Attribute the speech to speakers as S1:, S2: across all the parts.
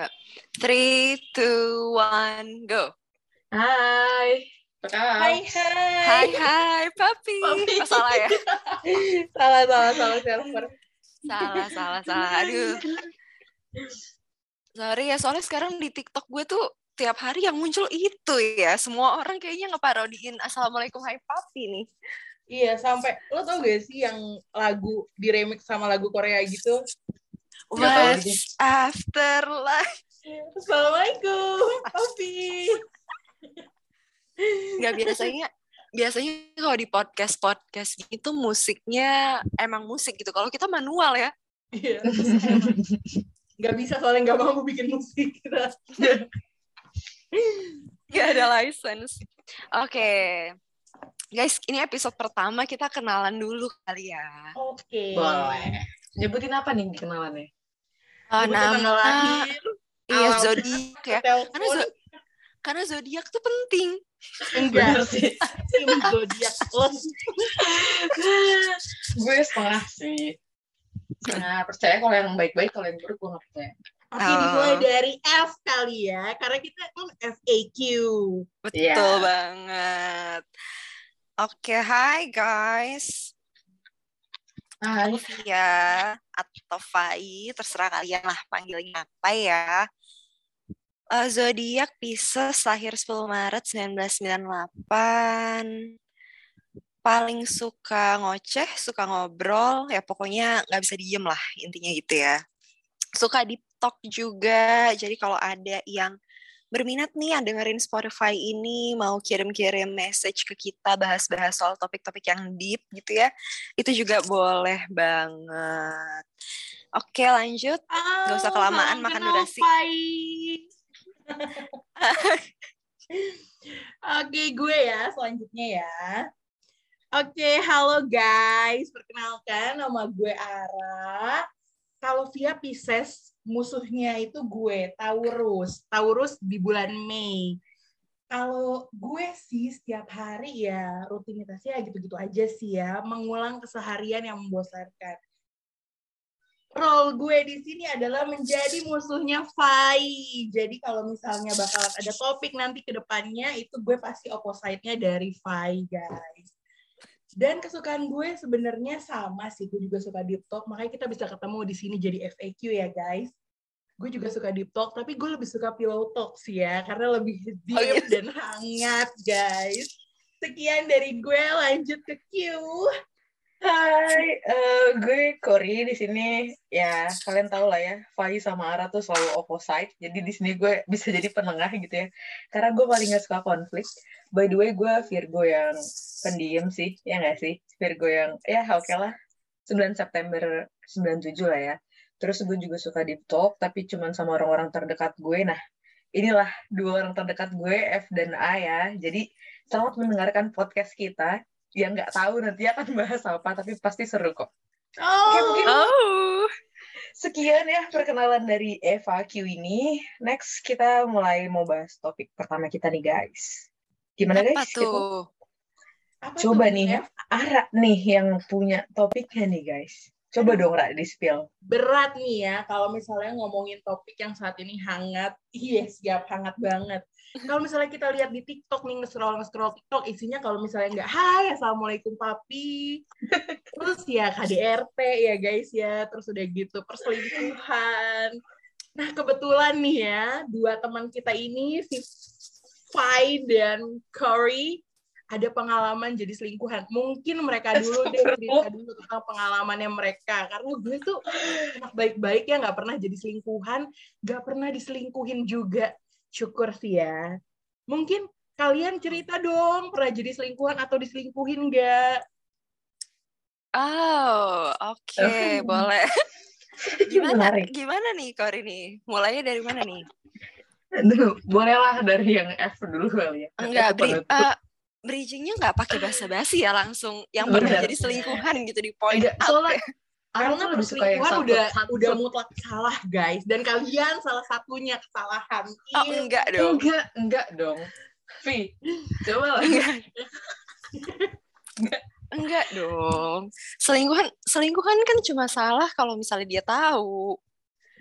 S1: Ayo. Three, two, one, go.
S2: Hai.
S3: Hai, hai.
S1: Hai, hai, papi.
S2: Papi.
S1: Oh, salah ya?
S3: salah, salah, salah server.
S1: Salah, salah, salah. Aduh. Sorry ya, soalnya sekarang di TikTok gue tuh tiap hari yang muncul itu ya. Semua orang kayaknya ngeparodiin Assalamualaikum Hai Papi nih.
S3: Iya, sampai lo tau gak sih yang lagu di remix sama lagu Korea gitu?
S2: Nggak tahu
S1: What's
S2: lagi.
S1: after life?
S3: Assalamualaikum, Papi.
S1: Nggak biasanya biasanya kalau di podcast podcast gitu musiknya emang musik gitu. Kalau kita manual ya.
S3: Iya. Gak bisa soalnya gak mau bikin musik kita.
S1: Nggak ada license. Oke. Guys, ini episode pertama kita kenalan dulu kali ya.
S3: Oke.
S2: Boleh. Nyebutin apa nih kenalannya?
S1: Oh,
S3: Sebutin tanggal
S1: nama
S3: lahir,
S1: iya zodiak ya. Karena zo- karena zodiak tuh penting.
S3: Enggak,
S2: Bener sih.
S3: zodiak
S2: gue setengah sih. Nah, percaya kalau yang baik-baik, kalau yang buruk gue gak percaya.
S3: Oke,
S1: Oh.
S3: dimulai dari F kali ya, karena kita kan FAQ.
S1: Betul
S2: Iya.
S1: banget. Oke, hai guys.
S2: Hai.
S1: Via atau Fai, terserah kalian lah panggilnya apa ya. Eh, zodiak Pisces lahir 10 Maret 1998. Paling suka ngoceh, suka ngobrol, ya pokoknya nggak bisa diem lah intinya gitu ya. Suka deep talk juga, jadi kalau ada yang berminat nih yang dengerin Spotify ini mau kirim-kirim message ke kita bahas-bahas soal topik-topik yang deep gitu ya, itu juga boleh banget. Oke lanjut.
S3: Nggak
S1: usah kelamaan, makan durasi.
S3: Oke, gue ya selanjutnya ya. Oke, halo guys. Perkenalkan, nama gue Ara. Kalau via Pisces, musuhnya itu gue, Taurus. Taurus di bulan Mei. Kalau gue sih setiap hari ya rutinitasnya gitu-gitu aja sih ya, mengulang keseharian yang membosankan. Role gue di sini adalah menjadi musuhnya Fai. Jadi kalau misalnya bakalan ada topik nanti ke depannya, itu gue pasti opposite-nya dari Fai, guys. Dan kesukaan gue sebenarnya sama sih, gue juga suka deep talk, makanya kita bisa ketemu di sini jadi FAQ ya, guys. Gue juga suka deep talk, tapi gue lebih suka pillow talk sih ya, karena lebih deep
S1: Oh, iya.
S3: dan hangat, guys. Sekian dari gue, lanjut ke Q.
S2: Hai, eh, gue Kori di sini. Ya, kalian tahu lah ya, Fai sama Ara tuh selalu opposite. Jadi di sini gue bisa jadi penengah gitu ya. Karena gue paling gak suka konflik. By the way, gue Virgo yang pendiam sih, ya nggak sih? Virgo yang, ya oke lah. 9 September 97 lah ya. Terus gue juga suka deep talk, tapi cuman sama orang-orang terdekat gue. Nah, inilah dua orang terdekat gue, F dan A ya. Jadi, selamat mendengarkan podcast kita yang nggak tahu nanti akan bahas apa, tapi pasti seru kok. Oke,
S3: Oh,
S2: mungkin
S1: Oh,
S2: sekian ya perkenalan dari Eva Q ini. Next, kita mulai mau bahas topik pertama kita nih, guys. Gimana,
S1: apa
S2: guys? Kita-
S1: tuh?
S3: apa
S2: Coba
S3: tuh,
S2: nih,
S3: F?
S2: Ara nih yang punya topiknya nih, guys. Coba dong, Ra, di-spill.
S3: berat nih ya kalau misalnya ngomongin topik yang saat ini hangat. Iya, siap hangat banget. Kalau misalnya kita lihat di TikTok nih nge-scroll nge-scroll TikTok isinya kalau misalnya nggak hai assalamualaikum papi. Terus ya KDRT ya guys ya, terus udah gitu perselingkuhan. Nah, kebetulan nih ya, dua teman kita ini si Fai dan Corey ada pengalaman jadi selingkuhan. Mungkin mereka dulu deh cerita dulu tentang pengalamannya mereka. Karena gue tuh anak baik-baik ya nggak pernah jadi selingkuhan, nggak pernah diselingkuhin juga. Syukur sih ya. Mungkin kalian cerita dong pernah jadi selingkuhan atau diselingkuhin nggak?
S1: Oh, oke,
S2: Oh.
S1: boleh. Gimana?
S2: Menarik.
S1: Gimana nih Kori nih? Mulainya dari mana nih?
S2: Aduh, bolehlah dari yang F dulu kali ya.
S1: Enggak, bri eh, bridgingnya nggak pakai basa-basi ya langsung yang pernah jadi selingkuhan gitu di point
S2: Enggak, soalnya
S1: ya.
S3: Karena
S2: tuh lebih suka yang
S3: perselingkuhan
S2: satu,
S3: udah
S2: satu,
S3: udah mutlak salah guys. Dan kalian salah satunya kesalahan.
S1: Oh,
S3: Iya.
S1: enggak dong.
S2: Enggak, enggak dong. Vi, coba lah.
S1: Enggak. Enggak dong. Selingkuhan selingkuhan kan cuma salah kalau misalnya dia tahu.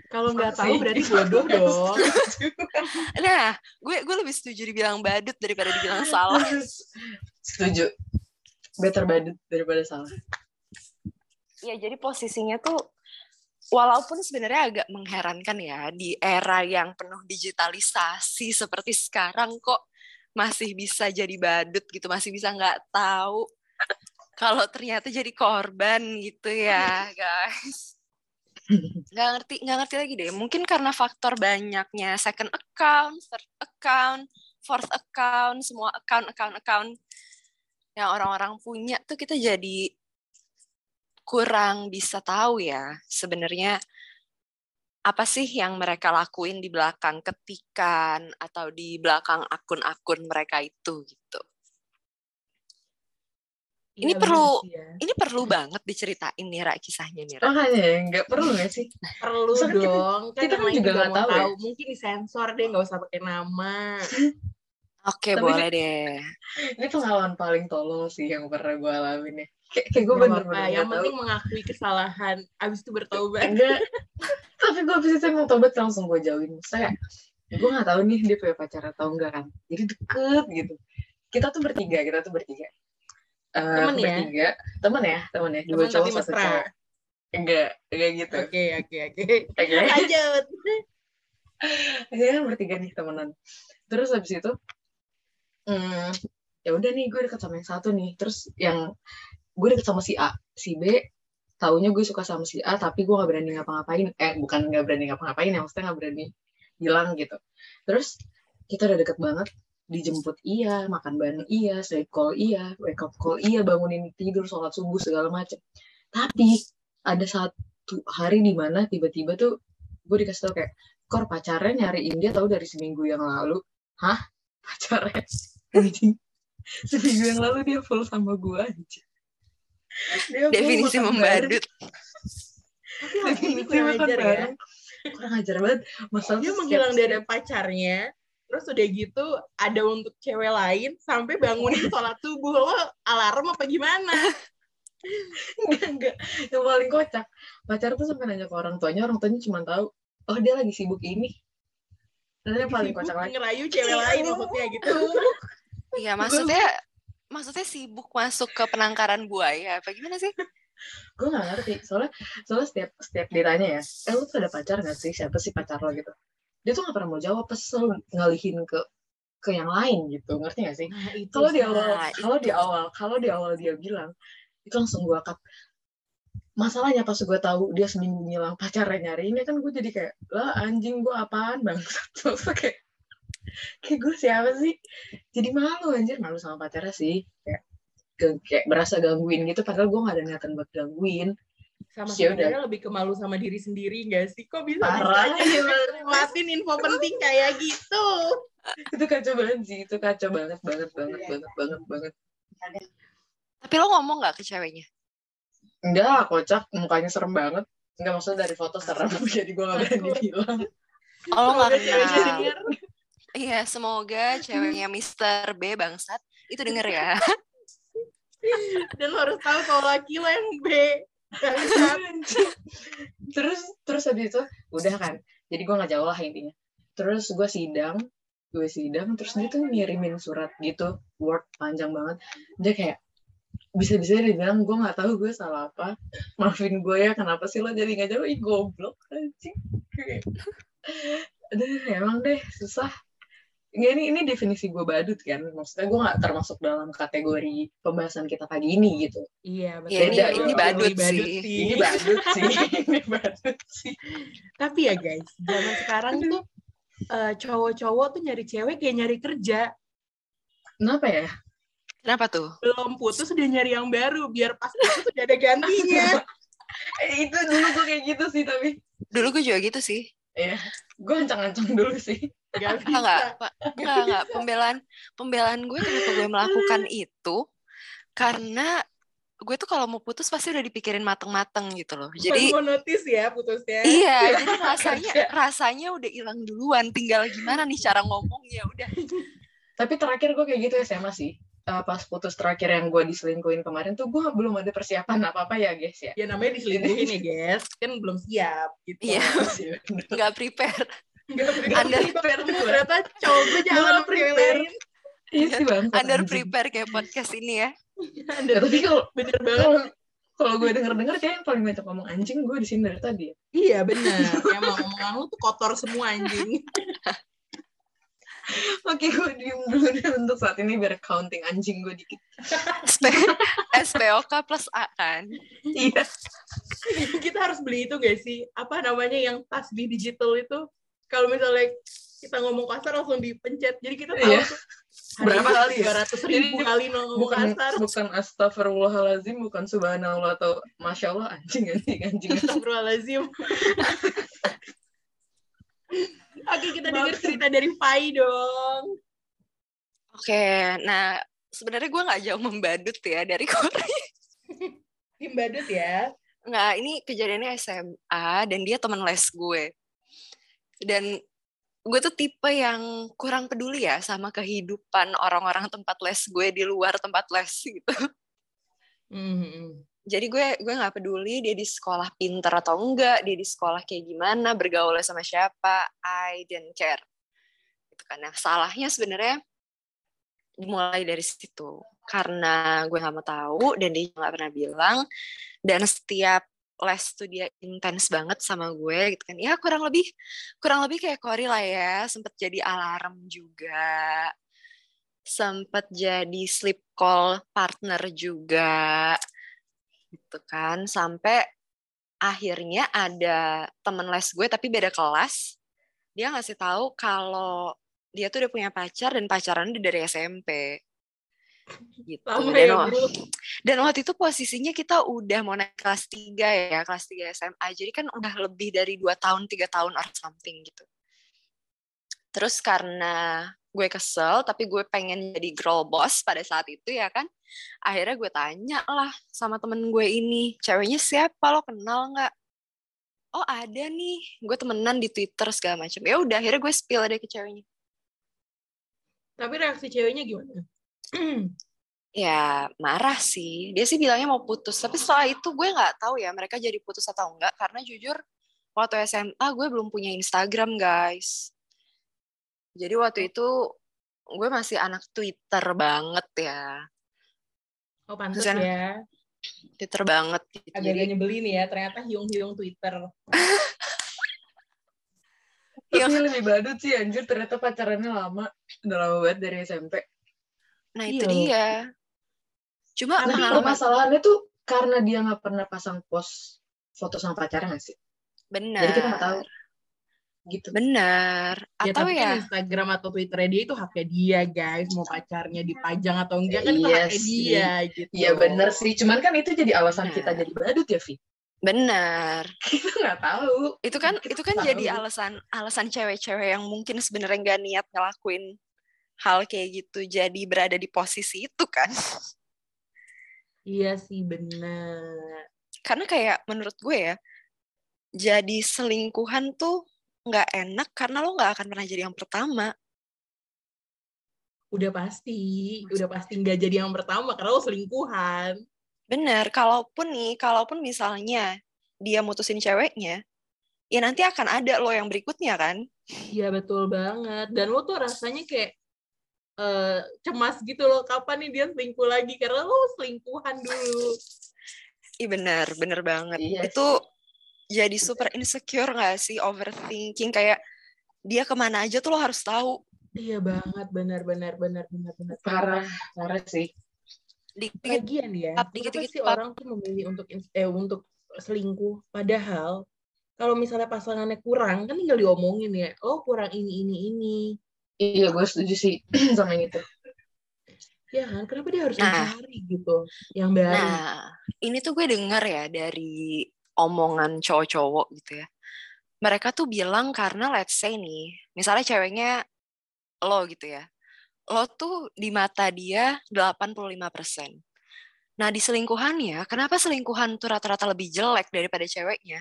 S3: Kalau nggak tahu berarti bodoh dong.
S1: Nah, gue gue lebih setuju dibilang badut daripada dibilang salah.
S2: Setuju. Better badut daripada salah.
S1: Ya, jadi posisinya tuh walaupun sebenarnya agak mengherankan ya di era yang penuh digitalisasi seperti sekarang kok masih bisa jadi badut gitu, masih bisa nggak tahu kalau ternyata jadi korban gitu ya, guys. Nggak ngerti, nggak ngerti lagi deh. Mungkin karena faktor banyaknya second account, third account, fourth account, semua account, account, account yang orang-orang punya tuh kita jadi kurang bisa tahu ya sebenarnya apa sih yang mereka lakuin di belakang ketikan atau di belakang akun-akun mereka itu gitu. Ini
S3: Iya,
S1: perlu-
S3: bener sih ya.
S1: Ini perlu banget diceritain nih Ra kisahnya nih Ra.
S2: Makanya ya, nggak perlu nggak sih?
S3: Perlu
S2: Soalnya kita-
S3: dong. kan
S2: kita kan juga nggak
S3: mau
S2: tahu ya.
S3: Mungkin disensor deh, nggak usah pakai nama.
S1: Oke,
S2: Tapi
S1: boleh deh.
S2: Ini pengalaman paling tolol sih yang pernah gue alamin ya. Kayak, kayak gue
S3: Nggak
S2: bener-bener nggak
S3: Yang
S2: tahu.
S3: penting mengakui kesalahan, abis itu bertobat.
S2: Enggak. Tapi gue abis itu mau tobat langsung gue jauhin. Saya, gue gak tahu nih dia punya pacar atau enggak kan. Jadi deket gitu. Kita tuh bertiga, kita tuh bertiga. Eh,
S3: Temen ya?
S2: bertiga. Temen ya, temen ya. Dua
S3: Temen
S2: cowok
S3: tapi
S2: satu
S3: mesra.
S2: cowok. Enggak, enggak gitu.
S3: Oke, oke, oke.
S2: Oke.
S3: Lanjut.
S2: Iya kan bertiga nih temenan. Terus habis itu, hmm, ya udah nih gue deket sama yang satu nih. Terus yang gue deket sama si A, si B, taunya gue suka sama si A, tapi gue gak berani ngapa-ngapain. Eh bukan gak berani ngapa-ngapain, ya maksudnya gak berani bilang gitu. Terus kita udah deket banget, dijemput iya, makan bareng iya, sleep call iya, wake up call iya, bangunin tidur, sholat subuh segala macem. Tapi ada satu hari di mana tiba-tiba tuh gue dikasih tau kayak Kor pacarnya nyariin dia tahu dari seminggu yang lalu. Hah? Pacarnya? Seminggu yang lalu dia full sama gue anjing. Dia
S1: Definisi membadut.
S3: Tapi lagi ini
S2: Definisi
S3: kurang
S2: makan
S3: ajar ya.
S2: bareng. Kurang ajar banget. Masalah
S3: Dia menghilang dari pacarnya, terus udah gitu ada untuk cewek lain sampai bangunin sholat subuh lo alarm apa gimana?
S2: enggak enggak yang paling kocak pacar tuh sampai nanya ke orang tuanya orang tuanya cuma tahu oh dia lagi sibuk ini dan yang paling kocak lagi
S3: ngerayu cewek lain maksudnya gitu.
S1: Iya, maksudnya maksudnya sibuk masuk ke penangkaran buaya apa gimana sih?
S2: gue gak ngerti. Soalnya soalnya setiap setiap ditanya ya eh lu tuh ada pacar gak sih? Siapa sih pacar lo? gitu. Dia tuh gak pernah mau jawab kesel ngalihin ke ke yang lain gitu. Ngerti gak sih?
S3: Nah,
S2: kalau di awal kalau di awal kalau di awal dia bilang itu langsung gue cut. Masalahnya pas gue tahu dia seminggu ngilang pacarnya nyariinnya kan gue jadi kayak lah anjing gue apaan? Bang. Terus kayak kayak gue siapa sih? Jadi malu anjir. Malu sama pacarnya sih. Kayak ke- kayak berasa gangguin gitu. Padahal gue gak ada niatan buat gangguin.
S3: Sama
S2: Ya udah.
S3: sebenarnya lebih kemalu sama diri sendiri gak sih? Kok bisa
S2: Parah.
S3: bisanya ngelatin info penting kayak gitu?
S2: itu kacau banget sih. Itu kacau banget banget banget banget banget banget.
S1: Tapi lo ngomong nggak ke ceweknya?
S2: enggak kocak. Mukanya serem banget. Enggak maksudnya dari foto serem. Jadi gue gak berani bilang.
S1: Oh, nggak. Iya, semoga ceweknya Mr. B bangsat itu denger ya.
S3: Dan lo harus tahu kalau laki lo yang B. Bangsat.
S2: terus terus habis itu udah kan jadi gue nggak jauh lah intinya terus gue sidang gue sidang terus dia tuh ngirimin surat gitu word panjang banget dia kayak bisa-bisa dia bilang gue nggak tahu gue salah apa maafin gue ya kenapa sih lo jadi nggak jauh ih goblok anjing Kayak, aduh emang deh susah Nggak, ini ini definisi gue badut kan maksudnya gue nggak termasuk dalam kategori pembahasan kita pagi ini gitu
S3: Iya, betul.
S1: Ya, ini- ini badut
S3: Ini
S1: sih.
S2: ini badut sih ini badut sih
S3: Tapi ya guys, zaman sekarang tuh eh, cowok-cowok tuh nyari cewek kayak nyari kerja.
S2: kenapa ya
S1: Kenapa tuh?
S3: Belum putus udah nyari yang baru biar pas putus udah ada gantinya.
S2: Eh, itu dulu gue kayak gitu sih tapi
S1: Dulu gue juga gitu sih.
S2: ya gue ancang-ancang dulu sih
S3: Gak bisa.
S1: Enggak, enggak, enggak, enggak. Pembelaan, pembelaan gue kenapa gue melakukan itu karena gue tuh kalau mau putus pasti udah dipikirin mateng-mateng gitu loh. Jadi
S3: mau notice ya putusnya.
S1: iya, jadi rasanya rasanya udah hilang duluan. Tinggal gimana nih cara ngomongnya udah.
S2: tapi terakhir gue kayak gitu SMA sih uh, pas putus terakhir yang gue diselingkuhin kemarin tuh gue belum ada persiapan apa apa ya guys ya
S3: Ya namanya diselingkuhin ya guys, kan belum siap gitu.
S1: Iya. nggak prepare Under-
S3: prepare ternyata cowok gue jangan prepare.
S2: iya sih bang
S1: under prepare kayak podcast ini ya
S3: Under
S2: Ya, tapi kalau
S3: bener banget.
S2: kalau kalau gue denger denger kayak yang paling banyak ngomong anjing gue di sini dari tadi ya.
S3: Iya bener. Emang omongan lu tuh kotor semua anjing.
S2: Oke, gue diem dulu deh untuk saat ini biar counting anjing gue dikit.
S1: SP SPOK plus A kan
S2: Iya.
S3: kita harus beli itu gak sih? Apa namanya yang tasbih digital itu? Kalau misalnya kita ngomong kasar langsung dipencet. Jadi kita tahu tuh
S2: Berapa kali ya?
S3: 200 ribu
S2: Ini
S3: kali ngomong
S2: Bukan
S3: kasar.
S2: bukan astagfirullahalazim, bukan subhanallah atau masya Allah anjing anjing anjing.
S3: Astagfirullahaladzim. Oke, kita dengar cerita dari Pai dong.
S1: oke nah sebenarnya gue nggak jauh membadut ya dari Korea
S3: Tim badut ya.
S1: nggak ini kejadiannya SMA dan dia teman les gue dan gue tuh tipe yang kurang peduli ya sama kehidupan orang-orang tempat les gue di luar tempat les gitu.
S3: Hmm.
S1: jadi gue gue nggak peduli dia di sekolah pinter atau enggak dia di sekolah kayak gimana bergaul sama siapa I don't care. Kan. Nah salahnya sebenarnya dimulai dari situ. Karena gue nggak mau tahu dan dia nggak pernah bilang dan setiap les tuh dia intens banget sama gue gitu kan. Ya kurang lebih kurang lebih kayak Cory lah ya sempet jadi alarm juga sempet jadi sleep call partner juga gitu kan. Sampai akhirnya ada temen les gue tapi beda kelas. Dia ngasih tahu kalau dia tuh udah punya pacar dan pacaran dari SMP gitu.
S3: Lama
S1: dan,
S3: ya,
S1: wa-
S3: bro.
S1: dan waktu itu posisinya kita udah mau naik kelas 3 ya kelas 3 SMA jadi kan udah lebih dari dua tahun tiga tahun or something gitu. Terus karena gue kesel tapi gue pengen jadi girl boss pada saat itu ya kan akhirnya gue tanya lah sama temen gue ini ceweknya siapa? Lo kenal nggak? Oh ada nih. Gue temenan di twitter segala macam. Ya udah akhirnya gue spill deh ke ceweknya.
S3: Tapi reaksi ceweknya gimana?
S1: ya marah sih dia sih bilangnya mau putus tapi setelah itu gue nggak tahu ya mereka jadi putus atau enggak karena jujur waktu SMA gue belum punya Instagram guys jadi waktu itu gue masih anak Twitter banget ya
S3: Oh, pantas
S1: Terus
S3: ya.
S1: Twitter banget gitu. Jadi
S3: nyebelin ya. Ternyata hiung-hiung Twitter.
S1: Iya.
S2: Tapi lebih badut sih anjir ternyata pacarannya lama. Udah lama banget dari SMP.
S1: Nah itu
S3: Iya.
S1: dia cuma
S3: Tapi
S1: pengalaman
S2: permasalahannya tuh karena dia nggak pernah pasang post foto sama pacarnya nggak sih?
S1: benar
S2: Jadi kita nggak tahu. Gitu.
S1: benar
S3: Ya,
S1: atau
S3: tapi
S1: ya
S3: kan Instagram atau Twitternya dia itu haknya dia, guys. Mau pacarnya dipajang atau enggak kan itu
S2: Iya
S3: haknya
S2: sih.
S3: dia gitu.
S2: Iya bener sih. Cuman kan itu jadi alasan
S1: Nah.
S2: kita jadi badut ya, Vi.
S1: benar
S2: Kita nggak tahu.
S1: itu kan
S2: Kita
S1: itu kan
S2: tahu.
S1: jadi alasan alasan cewek-cewek yang mungkin sebenarnya nggak niat ngelakuin hal kayak gitu jadi berada di posisi itu kan
S3: Iya sih benar.
S1: karena kayak menurut gue ya jadi selingkuhan tuh nggak enak karena lo nggak akan pernah jadi yang pertama
S3: Udah pasti, udah pasti nggak jadi yang pertama karena lo selingkuhan.
S1: bener kalaupun nih kalaupun misalnya dia mutusin ceweknya ya nanti akan ada lo yang berikutnya kan
S3: Iya betul banget. Dan lo tuh rasanya kayak eh, cemas gitu loh. Kapan nih dia selingkuh lagi? Karena lo selingkuhan dulu.
S1: Iya bener bener banget
S2: Iya
S1: itu jadi super insecure gak sih overthinking kayak dia ke mana aja tuh lo harus tahu
S3: Iya banget, benar benar benar benar benar.
S2: Parah, parah sih.
S1: dikit
S3: Lagian ya,
S1: pap,
S3: kenapa
S1: dikit-dikit
S3: sih orang tuh memilih untuk eh untuk selingkuh? Padahal kalau misalnya pasangannya kurang, kan tinggal diomongin ya, oh kurang ini ini ini.
S2: Iya, gue setuju sih sama yang itu.
S3: Ya kan, kenapa dia harus
S1: Nah.
S3: mencari gitu yang baru?
S1: Nah, ini tuh gue denger ya dari omongan cowok-cowok gitu ya. Mereka tuh bilang karena let's say nih, misalnya ceweknya lo gitu ya. Lo tuh di mata dia 85%. Nah, di selingkuhannya, kenapa selingkuhan tuh rata-rata lebih jelek daripada ceweknya?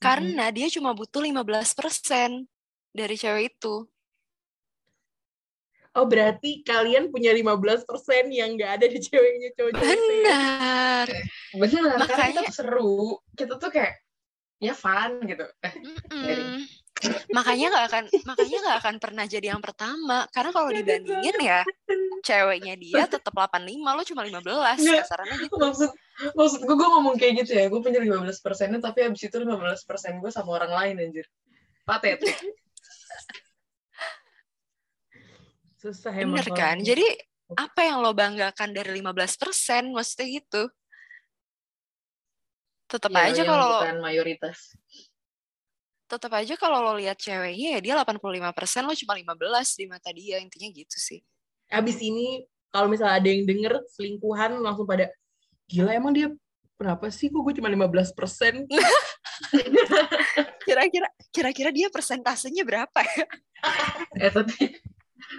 S1: Karena dia cuma butuh 15% dari cewek itu.
S3: Oh berarti kalian punya 15% yang nggak ada di ceweknya cowok
S1: Benar.
S2: Bener, karena kita
S1: Makanya-
S2: tuh seru. Kita tuh kayak, ya fun gitu. Eh,
S1: Mm-mm. makanya nggak akan makanya nggak akan pernah jadi yang pertama karena kalau dibandingin ya ceweknya dia tetap 85 lo cuma 15
S2: Nggak.
S1: kasarannya gitu
S2: maksud maksud gue gue ngomong kayak gitu ya gue punya 15 persennya tapi abis itu 15 persen gue sama orang lain anjir patet
S3: Susah emang.
S1: bener
S3: kalau
S1: kan? jadi apa yang lo banggakan dari 15% maksudnya gitu? Tetap
S2: Ya,
S1: aja kalau
S2: bukan mayoritas.
S1: Tetap aja kalau lo lihat ceweknya ya dia 85% lo cuma 15 di mata dia intinya gitu sih.
S3: Abis ini kalau misalnya ada yang denger selingkuhan langsung pada gila emang dia berapa sih? Kok gue cuma 15 persen?
S1: Kira-kira kira-kira dia persentasenya berapa ya?
S2: Eh tapi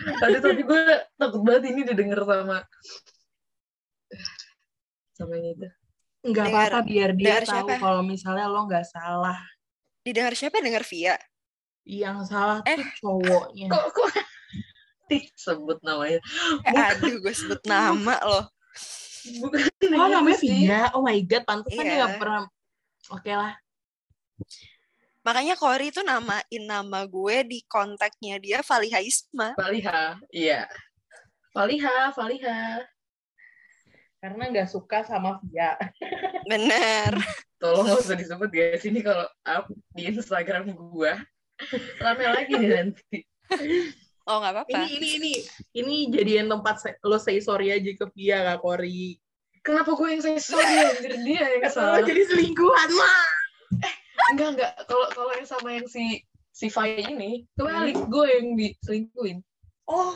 S2: tadi tapi gue takut banget ini didengar sama sama yang itu
S3: nggak apa-apa biar dia tahu
S1: siapa?
S3: kalau misalnya lo nggak salah.
S1: Didengar siapa? Dengar Via?
S3: Yang salah
S1: Eh.
S3: tuh cowoknya.
S2: Kok kok? Sebut namanya.
S1: Eh, aduh gue sebut nama loh.
S2: Bukan
S3: oh
S2: itu
S3: namanya. Via? Oh my god pantesan dia
S1: Iya.
S3: nggak pernah oke lah
S1: makanya Cory tuh namain nama gue di kontaknya dia Faliha Isma.
S2: Faliha iya. Faliha Faliha.
S3: Karena nggak suka sama Via.
S1: Bener.
S2: Tolong gak usah disebut ya sini kalau up di Instagram gua. Rame lagi nih nanti.
S1: Oh nggak apa-apa.
S3: Ini ini ini. Ini jadian tempat lo say sorry aja ke Via kak Kori
S2: kenapa gue yang saya sorry anjir? Dia yang salah.
S3: lo jadi selingkuhan mah
S2: enggak enggak. Kalau kalau yang sama yang si si Fai ini kebalik gue yang diselingkuhin.
S3: Oh.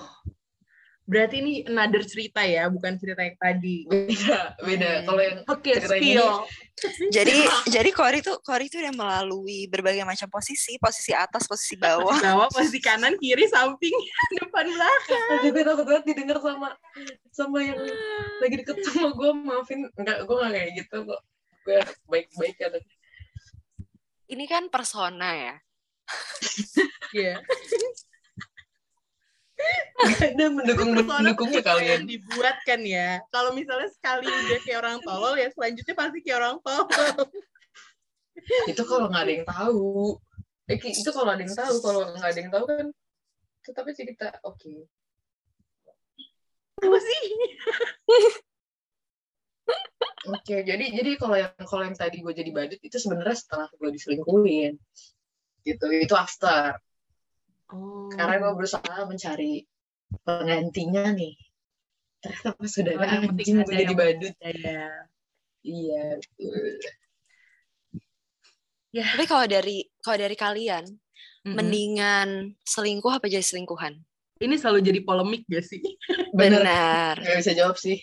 S3: Berarti ini another cerita ya bukan cerita yang tadi.
S2: Beda beda.
S1: Hmm.
S2: kalau yang
S3: oke
S2: Ceritanya
S3: spill.
S1: jadi jadi Cory tuh Cory tuh udah melalui berbagai macam posisi. Posisi atas posisi bawah.
S3: bawah posisi kanan kiri samping depan belakang.
S2: Gue takut banget didengar sama sama yang lagi deket sama gue. Maafin. Enggak gue gak kayak gitu kok. Gue baik-baik kan
S1: ini kan persona ya?
S3: Iya.
S2: ada mendukung mendukungnya kalian
S3: dibuat kan ya? Kalau misalnya sekali udah kayak orang tolol ya selanjutnya pasti kayak orang tolol.
S2: Itu kalau nggak ada yang tahu. Eh, itu kalau ada yang tahu kalau nggak ada yang tahu kan tetapi cerita. Oke.
S3: Apa sih
S2: oke jadi jadi kalau yang kalau yang tadi gue jadi badut itu sebenarnya setelah gue diselingkuhin. Gitu itu after.
S3: Oh.
S2: Karena gue berusaha mencari penggantinya nih. Ternyata pas sudah
S3: Oh,
S2: ada
S3: yang penting
S2: anjing gue jadi badut.
S3: ya.
S2: Iya betul.
S3: ya.
S1: Tapi kalau dari kalau dari kalian
S3: mm-mm.
S1: mendingan selingkuh apa jadi selingkuhan?
S3: Ini selalu jadi polemik gak sih?
S1: Benar.
S2: Nggak bisa jawab sih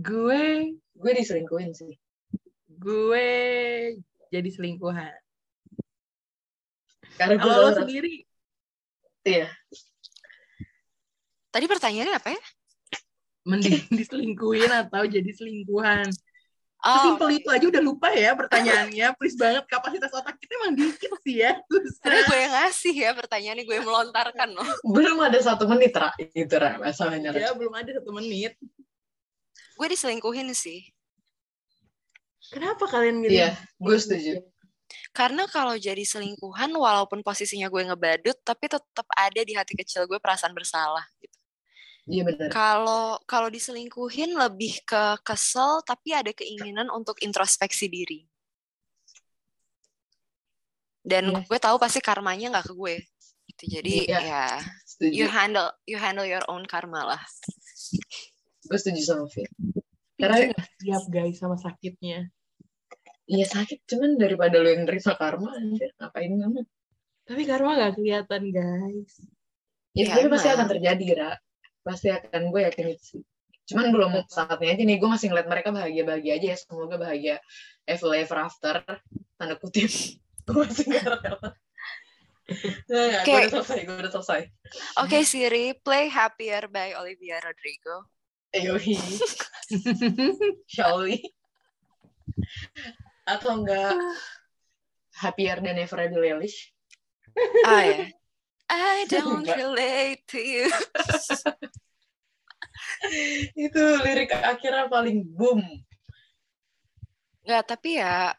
S3: gue
S2: gue diselingkuhin sih.
S3: Gue jadi selingkuhan.
S2: Karena gue
S3: kalau lo sendiri.
S2: Iya.
S1: Tadi pertanyaannya apa ya?
S3: Mending diselingkuhin atau jadi selingkuhan?
S1: Oh.
S3: Simpel itu aja udah lupa ya pertanyaannya. Please banget kapasitas otak kita emang dikit sih ya.
S1: karena gue yang ngasih ya pertanyaannya gue yang melontarkan loh.
S2: Belum ada satu menit ra. Itu ra masalahnya Ra.
S3: Ya belum ada satu menit.
S1: Gue diselingkuhin sih
S3: Kenapa kalian milih?
S2: iya gue setuju
S1: Karena kalau jadi selingkuhan, walaupun posisinya gue ngebadut, tapi tetap ada di hati kecil gue perasaan bersalah. Gitu.
S2: iya benar
S1: Kalau kalau diselingkuhin lebih ke kesel, tapi ada keinginan untuk introspeksi diri. Dan
S2: Iya.
S1: gue tahu pasti karmanya nggak ke gue. Gitu. Jadi
S2: Iya.
S1: ya,
S2: setuju
S1: you handle you handle your own karma lah.
S2: Gue setuju sama Fir
S3: Karena siap guys sama sakitnya.
S2: iya sakit cuman daripada lo yang nerima karma anjir ngapain kamu
S3: Tapi karma gak kelihatan guys.
S2: ya,
S1: Ya,
S2: tapi pasti
S1: emang.
S2: akan terjadi ra pasti akan gue yakin itu sih cuman belum saatnya aja nih gue masih ngeliat mereka bahagia bahagia aja ya semoga bahagia ever ever after tanda kutip gue masih nggak rela Nah, gue
S1: Kayak-
S2: udah selesai, gue udah selesai.
S1: Oke Siri, play Happier by Olivia Rodrigo.
S2: Ayohi, shall we? Atau enggak happier than ever Billie Eilish?
S1: Ah ya. I don't
S2: Enggak.
S1: relate to you.
S2: itu lirik akhirnya paling boom
S1: Nggak, tapi ya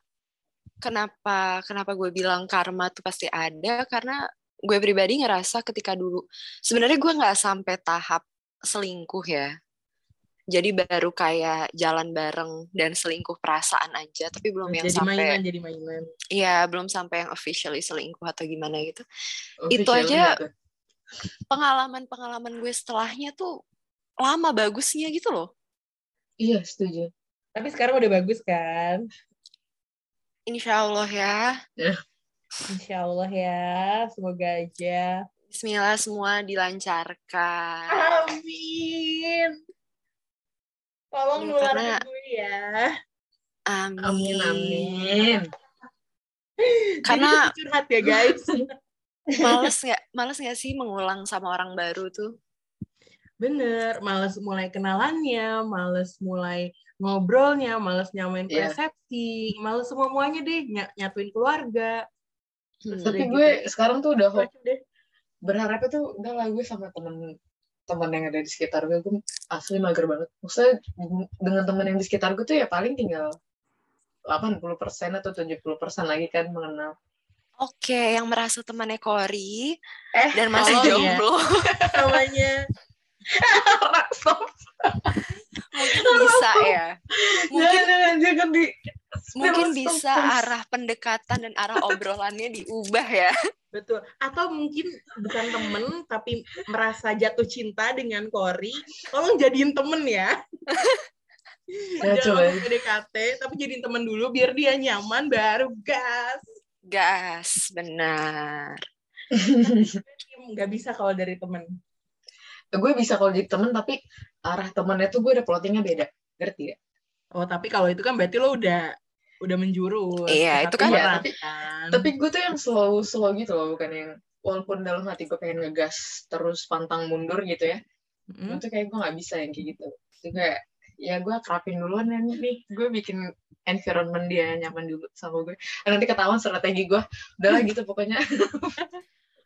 S1: kenapa kenapa gue bilang karma tuh pasti ada karena gue pribadi ngerasa ketika dulu sebenarnya gue nggak sampai tahap selingkuh ya. Jadi baru kayak jalan bareng dan selingkuh perasaan aja, tapi belum yang
S3: jadi
S1: sampai
S3: mainan jadi mainan
S1: Iya, belum sampai yang officially selingkuh atau gimana gitu. Itu
S2: Official
S1: aja. Pengalaman-pengalaman gue setelahnya tuh lama bagusnya gitu loh.
S2: iya setuju
S3: tapi sekarang udah bagus kan
S1: Insya Allah ya.
S3: Insya Allah ya semoga aja
S1: Bismillah semua dilancarkan.
S3: amin tolong
S1: Ya,
S3: nularin
S1: karena-
S3: gue ya
S1: Amin.
S2: amin amin
S1: Karena
S3: Jadi curhat ya guys
S1: males nggak males nggak sih mengulang sama orang baru tuh?
S3: Bener, males mulai kenalannya, males mulai ngobrolnya, males nyamain
S2: Iya.
S3: persepsi, males semua-muanya deh, ny- nyatuin keluarga.
S1: Hmm.
S2: tapi
S3: Udah
S2: gue
S3: gitu.
S2: sekarang tuh udah
S3: deh.
S2: berharapnya tuh udah lah gue sama temen temen yang ada di sekitar gue gue asli mager banget maksudnya dengan temen yang di sekitar gue tuh ya paling tinggal 80% atau 70% lagi kan mengenal
S1: Oke, yang merasa temannya Cory
S2: eh
S1: dan masih
S3: oh, iya.
S1: jomblo
S3: Namanya
S2: stop
S1: mungkin bisa ya. Mungkin
S2: jangan jangan di
S1: mungkin bisa
S2: stop.
S1: arah pendekatan dan arah obrolannya diubah ya.
S3: Betul. Atau mungkin bukan temen, tapi merasa jatuh cinta dengan Cory. Tolong jadiin temen ya.
S2: Ya,
S3: Jangan PDKT, tapi jadiin temen dulu biar dia nyaman, baru gas.
S1: Gas, benar.
S3: Nggak bisa kalau dari temen.
S2: gue bisa kalau jadi temen tapi arah temennya tuh gue udah plottingnya beda ngerti ya
S3: Oh, tapi kalau itu kan berarti lo udah udah menjurus.
S1: Iya, itu kan-
S2: Iya, tapi-
S3: kan.
S2: tapi gue tuh yang slow slow gitu loh bukan yang walaupun dalam hati gue pengen ngegas terus pantang mundur gitu ya
S3: Mm-mm.
S2: itu kayak gue nggak bisa yang kayak gitu itu kayak ya gue kerapin duluan ya nih gue bikin environment dia nyaman dulu sama gue Dan nanti ketahuan strategi gue udahlah gitu pokoknya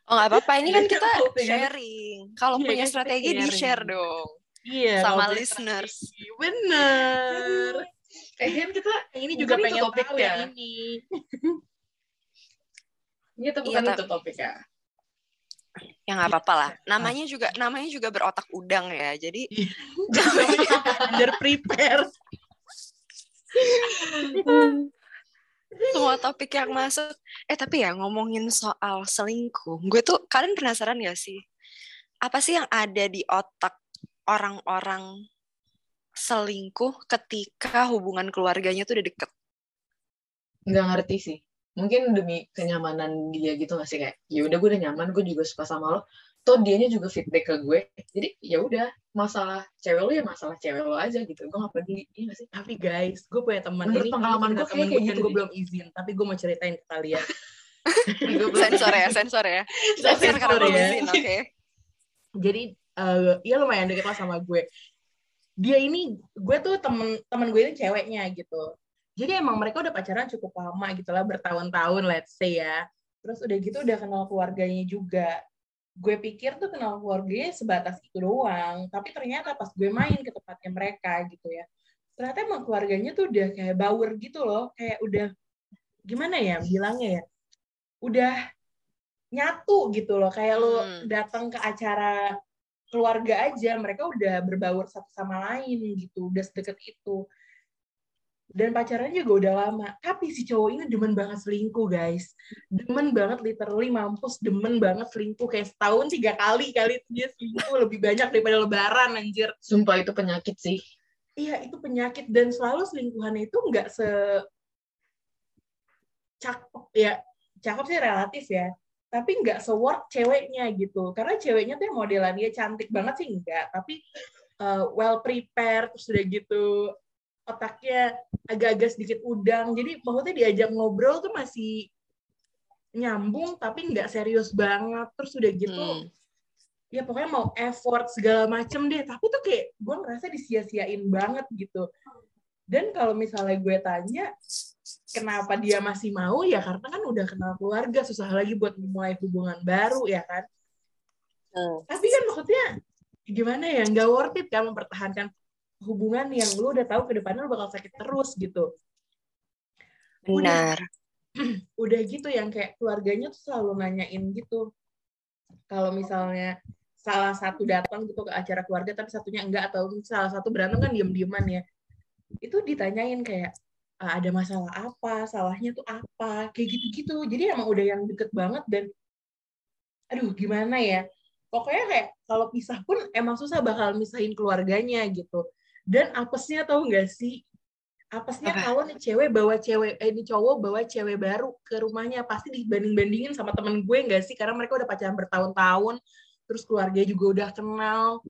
S1: Oh nggak apa-apa, ini kan kita
S2: Iya,
S1: sharing. Kalau
S3: Iya,
S1: punya strategi
S3: sharing.
S1: di-share dong.
S3: Iya,
S1: sama listeners.
S3: strategi. Bener.
S2: Eh kan kita
S3: Yang ini juga pengen
S2: topik
S3: tahu
S2: ya.
S3: yang ini.
S2: gitu bukan
S1: Iya,
S2: itu topik ya
S1: Ya nggak apa-apa lah. Namanya juga namanya juga berotak udang ya. Jadi
S3: Under prepare.
S1: semua topik yang masuk. Eh tapi ya ngomongin soal selingkuh, gue tuh kalian penasaran gak sih? Apa sih yang ada di otak orang-orang selingkuh ketika hubungan keluarganya tuh udah deket?
S2: nggak ngerti sih mungkin demi kenyamanan dia gitu nggak sih kayak ya udah gue udah nyaman gue juga suka sama lo toh dianya juga feedback ke gue jadi ya udah masalah cewek lo ya masalah cewek lo aja gitu gue nggak peduli iya nggak sih
S3: Tapi guys, gue punya teman
S2: Menurut
S3: ini
S2: pengalaman gue kayak kayak
S3: gue
S2: gitu
S3: gue belum izin, tapi gue mau ceritain ke kalian.
S2: Gue belum-
S1: Sensor ya, sensor ya.
S3: Sensor
S1: Sensor karena
S3: ya.
S1: izin, oke.
S3: Jadi eh ya lumayan deket lah sama gue. Dia ini gue tuh temen temen gue ini ceweknya gitu. Jadi emang mereka udah pacaran cukup lama gitu lah bertahun-tahun let's say ya. Terus udah gitu udah kenal keluarganya juga. Gue pikir tuh kenal keluarganya sebatas itu doang. Tapi ternyata pas gue main ke tempatnya mereka gitu ya. Ternyata emang keluarganya tuh udah kayak bauer gitu loh. Kayak udah gimana ya bilangnya ya. Udah nyatu gitu loh. Kayak lo
S1: Hmm.
S3: datang ke acara keluarga aja mereka udah berbaur satu sama lain gitu udah sedekat itu. Dan pacarannya juga udah lama tapi si cowok ini demen banget selingkuh guys. Demen banget literally mampus demen banget selingkuh. Kayak setahun tiga kali kali itu dia selingkuh lebih banyak daripada lebaran anjir.
S2: Sumpah itu penyakit sih.
S3: Iya itu penyakit. Dan selalu selingkuhannya itu nggak se cakep ya cakep sih relatif ya tapi nggak se-work ceweknya gitu. Karena ceweknya tuh modelan dia cantik banget sih enggak tapi uh, well prepared terus udah gitu otaknya agak-agak sedikit udang. Jadi maksudnya diajak ngobrol tuh masih nyambung tapi nggak serius banget. Terus udah gitu
S1: Hmm.
S3: ya pokoknya mau effort segala macem deh. Tapi tuh kayak gue ngerasa disia-siain banget gitu. Dan kalau misalnya gue tanya kenapa dia masih mau ya karena kan udah kenal keluarga susah lagi buat memulai hubungan baru ya kan
S1: Hmm.
S3: Tapi kan maksudnya gimana ya, nggak worth it kan mempertahankan hubungan yang lu udah tahu ke depannya lu bakal sakit terus gitu.
S1: Benar.
S3: Udah gitu yang kayak keluarganya tuh selalu nanyain gitu. Kalau misalnya salah satu datang gitu ke acara keluarga tapi satunya enggak atau salah satu berantem kan diem-dieman ya. Itu ditanyain kayak "Ah, ada masalah apa, salahnya tuh apa, kayak gitu-gitu. Jadi emang udah yang deket banget dan aduh gimana ya. Pokoknya kayak kalau pisah pun emang susah bakal misahin keluarganya gitu. Dan apesnya tahu nggak sih? Apesnya
S1: Apa?
S3: kalau nih cewek bawa cewek, eh ini cowok bawa cewek baru ke rumahnya pasti dibanding-bandingin sama temen gue nggak sih? Karena mereka udah pacaran bertahun-tahun, terus keluarga juga udah kenal.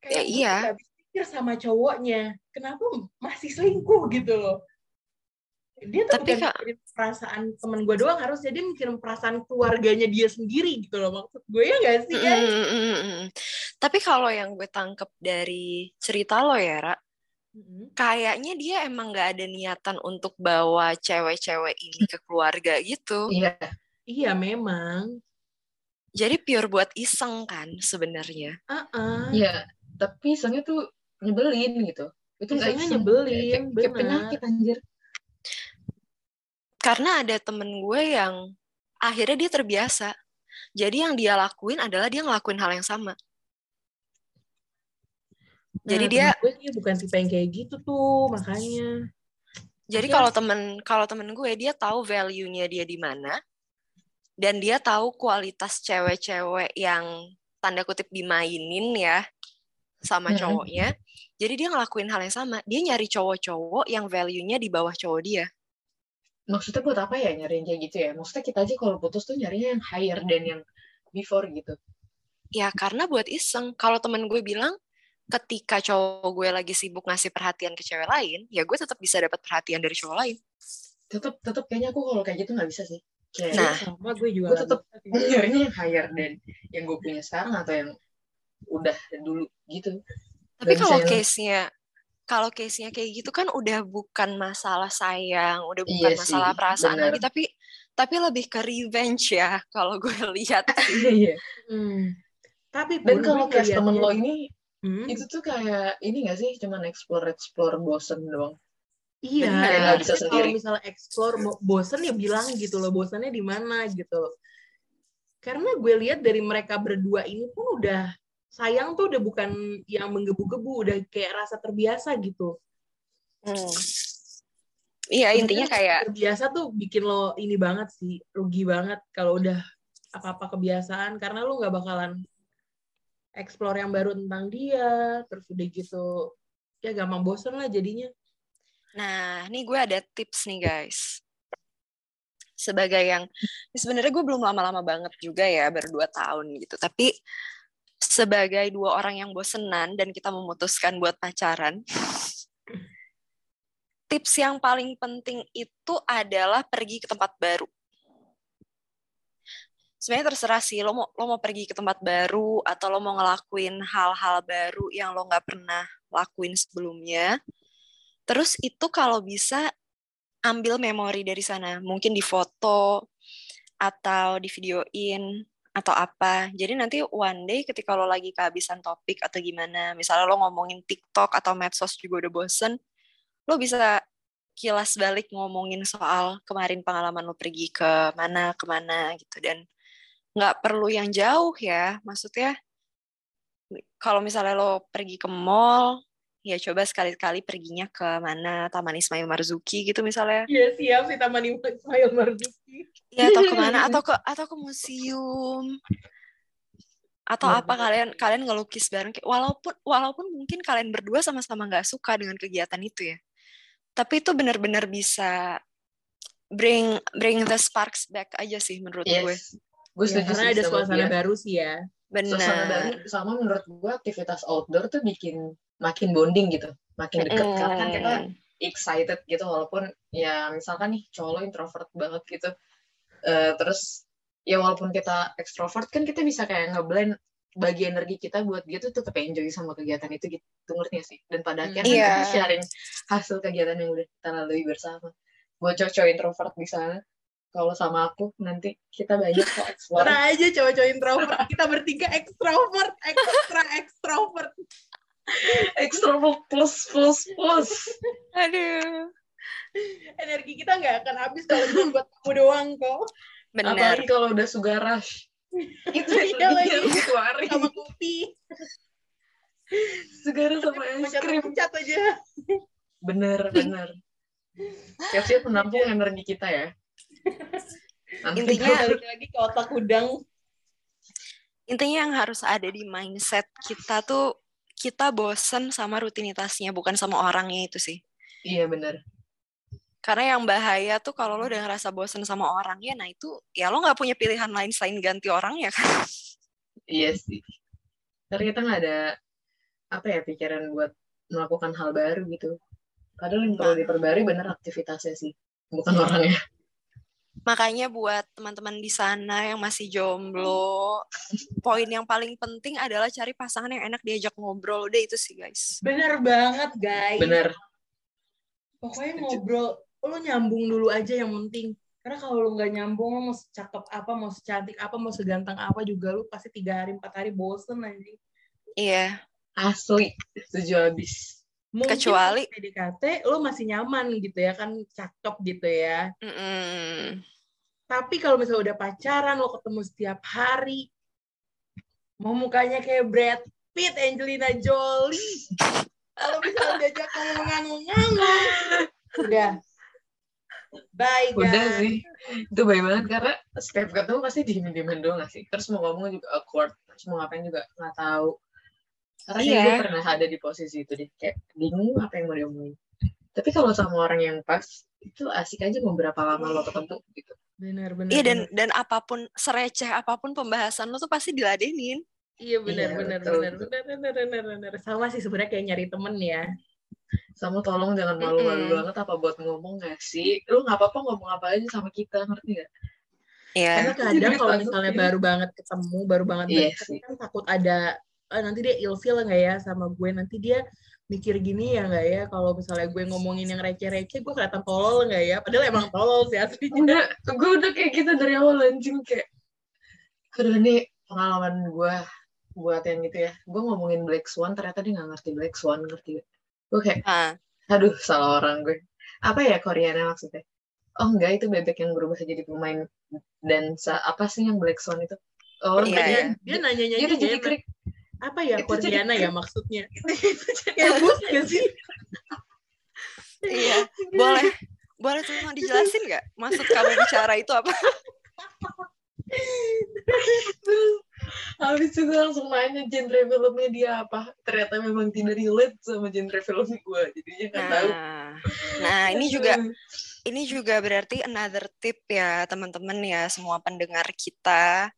S1: Ya,
S3: gue
S1: iya.
S3: habis pikir sama cowoknya, kenapa masih selingkuh gitu loh? Dia tuh
S1: Tapi,
S3: bukan
S1: Kak-
S3: mikirin perasaan temen gue doang, harus jadi mikirin perasaan keluarganya dia sendiri gitu loh. Maksud gue ya nggak sih, guys?
S1: Mm, mm, mm, mm. Tapi kalau yang gue tangkep dari cerita lo ya, Ra,
S3: Mm-mm.
S1: kayaknya dia emang nggak ada niatan untuk bawa cewek-cewek ini ke keluarga gitu.
S2: Iya.
S3: Iya memang.
S1: Jadi pure buat iseng kan sebenarnya.
S3: Ah,
S2: Iya. Tapi isengnya tuh nyebelin gitu. Itu iseng.
S3: nyebelin,
S2: Kayak, kayak penyakit anjir.
S1: Karena ada temen gue yang akhirnya dia terbiasa. Jadi yang dia lakuin adalah dia ngelakuin hal yang sama. Jadi
S3: Nah,
S1: dia
S3: gue kayak bukan tipe yang kayak gitu tuh, makanya.
S1: Jadi
S3: Iya.
S1: kalau temen kalau temen gue dia tahu value-nya dia di mana dan dia tahu kualitas cewek-cewek yang tanda kutip dimainin ya sama cowoknya. Jadi dia ngelakuin hal yang sama. Dia nyari cowok-cowok yang value-nya di bawah cowok dia.
S2: Maksudnya buat apa ya nyari yang kayak gitu ya? Maksudnya kita aja kalau putus tuh nyarinya yang higher dan yang before gitu.
S1: Ya karena buat iseng. Kalau temen gue bilang ketika cowok gue lagi sibuk ngasih perhatian ke cewek lain, ya gue tetap bisa dapat perhatian dari cowok lain.
S2: Tetep, tetep kayaknya aku kalau kayak gitu nggak bisa sih. Kayak
S1: Nah.
S3: Sama gue juga.
S2: gue
S3: sih.
S2: nyarinya yang higher dan yang gue punya sekarang atau yang udah dulu gitu.
S1: Tapi kalau case-nya kalau case-nya kayak gitu kan udah bukan masalah sayang, udah bukan
S2: Iya sih,
S1: masalah perasaan
S2: benar.
S1: lagi, tapi tapi lebih ke revenge ya kalau gue lihat.
S2: Iya.
S3: Hmm. Tapi
S2: Dan kalau case temen lo ini
S3: Hmm,
S2: itu tuh kayak ini gak sih cuman explore explore bosen doang.
S3: Iya.
S2: Kayak bisa sendiri.
S3: kalau misalnya explore bo- bosen ya bilang gitu loh, bosannya di mana gitu. Karena gue lihat dari mereka berdua ini pun udah sayang tuh udah bukan yang menggebu-gebu, udah kayak rasa terbiasa gitu.
S1: Hmm. Iya, intinya kayak
S3: terbiasa tuh bikin lo ini banget sih, rugi banget kalau udah apa-apa kebiasaan karena lo nggak bakalan explore yang baru tentang dia, terus udah gitu ya gampang bosen lah jadinya.
S1: Nah, nih gue ada tips nih guys. Sebagai yang ya sebenarnya gue belum lama-lama banget juga ya, baru dua tahun gitu. Tapi sebagai dua orang yang bosenan dan kita memutuskan buat pacaran, tips yang paling penting itu adalah pergi ke tempat baru. Sebenarnya terserah sih, lo mau lo mau pergi ke tempat baru atau lo mau ngelakuin hal-hal baru yang lo nggak pernah lakuin sebelumnya. Terus itu kalau bisa ambil memori dari sana, mungkin di foto atau di videoin atau apa. Jadi nanti one day ketika lo lagi kehabisan topik atau gimana, misalnya lo ngomongin TikTok atau medsos juga udah bosen, lo bisa kilas balik ngomongin soal kemarin pengalaman lo pergi ke mana, ke mana gitu. Dan nggak perlu yang jauh ya, maksudnya kalau misalnya lo pergi ke mall, ya coba sekali-kali perginya ke mana? Taman Ismail Marzuki gitu misalnya.
S3: Iya siap sih Taman Ismail Marzuki.
S1: ya atau ke mana atau ke atau ke museum. Atau
S2: Iya,
S1: apa? Kalian kalian ngelukis bareng. Kayak walaupun walaupun mungkin kalian berdua sama-sama nggak suka dengan kegiatan itu ya. Tapi itu benar-benar bisa bring bring the sparks back aja sih menurut gue
S2: Yes. Gue.
S3: Ya,
S2: setuju
S3: karena
S2: sih
S3: ada
S2: sama
S3: suasana
S2: dia.
S3: baru sih ya.
S2: Suasana
S1: benar
S2: sama menurut gue aktivitas outdoor tuh bikin makin bonding gitu, makin deket. Karena kan kita
S1: Mm.
S2: excited gitu walaupun ya misalkan nih cowok lo introvert banget gitu. Eh, terus ya walaupun kita extrovert kan kita bisa kayak ngeblend bagi energi kita buat dia tuh tetap enjoy sama kegiatan itu gitu ngerti gak sih? Dan pada akhirnya
S1: Iya.
S2: kita sharing hasil kegiatan yang udah kita lalui bersama. Buat cowok introvert di sana kalau sama aku nanti kita banyak kok explore.
S3: Pernah aja cowok-cowok introvert. Kita bertiga extrovert, extra extrovert.
S2: Extrovert plus plus plus.
S1: Aduh.
S3: Energi kita nggak akan habis kalau cuma buat kamu doang kok.
S1: Benar.
S2: Apalagi kalau udah sugar rush. Itu
S3: Iya lagi.
S2: yang dikeluarin.
S3: Sama kopi.
S2: Sugar sama es krim.
S3: pecat aja.
S2: Bener, bener. Siap-siap menampung energi kita ya.
S1: Intinya-
S3: Balik lagi ke otak udang.
S1: Intinya yang harus ada di mindset kita tuh kita bosen sama rutinitasnya, bukan sama orangnya itu sih.
S2: Iya bener.
S1: Karena yang bahaya tuh kalau lo udah ngerasa bosen sama orangnya, nah itu ya lo nggak punya pilihan lain selain ganti orangnya kan.
S2: Iya sih. Karena kita nggak ada apa ya pikiran buat melakukan hal baru gitu. Padahal yang perlu diperbarui bener aktivitasnya sih, bukan orangnya.
S1: Makanya buat teman-teman di sana yang masih jomblo, poin yang paling penting adalah cari pasangan yang enak diajak ngobrol. Udah itu sih guys.
S3: Bener banget guys.
S2: Bener.
S3: Pokoknya ngobrol, lo nyambung dulu aja yang penting. Karena kalau lo nggak nyambung, lo mau secakep apa, mau secantik apa, mau seganteng apa juga lo pasti tiga hari, empat hari bosen anjing.
S1: Iya.
S2: Asli, setuju habis.
S3: Mungkin
S1: Kecuali-
S3: PDKT lo masih nyaman gitu ya kan, cakep gitu ya.
S1: Mm-mm.
S3: Tapi kalau misalnya udah pacaran, lo ketemu setiap hari, mau mukanya kayak Brad Pitt, Angelina Jolie. Kalau misalnya diajak ngomong ngangung-ngangung, udah. Bye, guys.
S2: Udah sih. Itu baik banget karena setiap ketemu pasti diem-dieman doang gak sih? Terus mau ngomong juga awkward. Terus mau ngapain juga nggak tahu. Karena
S1: Iya.
S2: gue pernah ada di posisi itu deh. Kayak bingung apa yang mau diomongin. Tapi kalau sama orang yang pas, itu asik aja mau berapa lama lo ketemu gitu.
S3: Benar, benar.
S1: Iya dan
S3: benar.
S1: dan apa pun sereceh apa pun pembahasan lo tuh pasti diladenin.
S3: Iya benar
S2: Iya,
S3: benar
S2: betul,
S3: benar
S2: betul.
S3: benar benar benar benar. Sama sih sebenarnya kayak nyari temen ya.
S2: Sama tolong jangan malu-malu
S1: Mm-mm.
S2: banget apa buat ngomong gak sih? Lu nggak apa-apa ngomong apa aja sama kita, ngerti gak?
S1: Iya.
S3: Karena kadang kalau misalnya
S2: ya.
S3: baru banget ketemu, baru banget
S2: Iya
S3: deket,
S2: sih.
S3: kan takut ada "Ah, nanti dia ilfeel nggak ya sama gue, nanti dia mikir gini ya nggak ya? Kalau misalnya gue ngomongin yang receh-receh gue kelihatan tolol nggak ya? Padahal emang tolol sih aslinya
S2: Udah, gue udah kayak gitu dari awal anjing kayak aduh ini pengalaman gue buat yang gitu ya. Gue ngomongin Black Swan ternyata dia nggak ngerti Black Swan ngerti gue kayak
S1: Ah,
S2: aduh salah orang gue. Apa ya Koreanya maksudnya? Oh enggak itu bebek yang berubah jadi pemain dansa apa sih yang Black Swan itu? Oh
S1: Iya,
S2: dia,
S1: iya.
S3: dia nanya-nanya
S2: dia tuh jadi
S3: enak.
S2: krik
S3: apa ya Koreana ya maksudnya? Kayak bus nggak sih?
S1: Iya. Boleh. Boleh tolong dijelasin nggak maksud kamu bicara itu apa?
S2: habis itu gue langsung nanya genre filmnya dia apa. Ternyata memang tidak relate sama genre film gue jadinya nggak tahu.
S1: Nah, nah ini juga ini juga berarti another tip ya teman-teman ya semua pendengar kita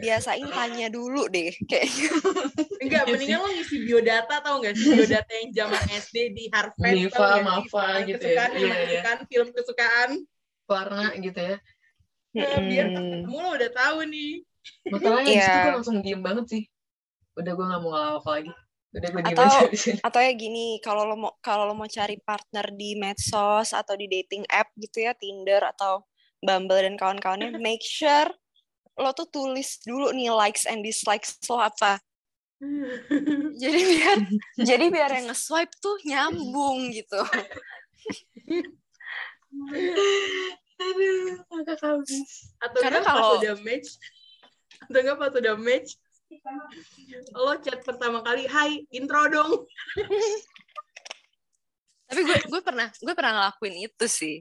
S1: biasain tanya dulu deh kayaknya.
S3: enggak
S2: Iya
S3: mendingan lo ngisi biodata tau nggak sih biodata yang zaman SD di Harvard
S2: Niva? Mafa gitu ya.
S3: kesukaan,
S2: Iya,
S3: film
S2: iya.
S3: kesukaan film kesukaan
S2: warna gitu ya
S3: Nah, biar ketemu lo udah tahu nih
S2: masalahnya
S1: Iya.
S2: di situ gue langsung diem banget sih udah gue nggak mau ngelawak lagi udah gue diem
S1: Atau-
S2: aja di sini
S1: atau ya gini kalau lo mau kalau lo mau cari partner di medsos atau di dating app gitu ya Tinder atau Bumble dan kawan-kawannya make sure lo tuh tulis dulu nih likes and dislikes lo apa. Jadi biar jadi biar yang nge-swipe tuh nyambung gitu.
S2: Aduh agak habis.
S3: Atau
S1: Karena
S3: enggak pas
S1: kalau-
S3: udah match atau enggak pas udah match lo chat pertama kali hai intro dong.
S1: Tapi gue gue pernah gue pernah ngelakuin itu sih.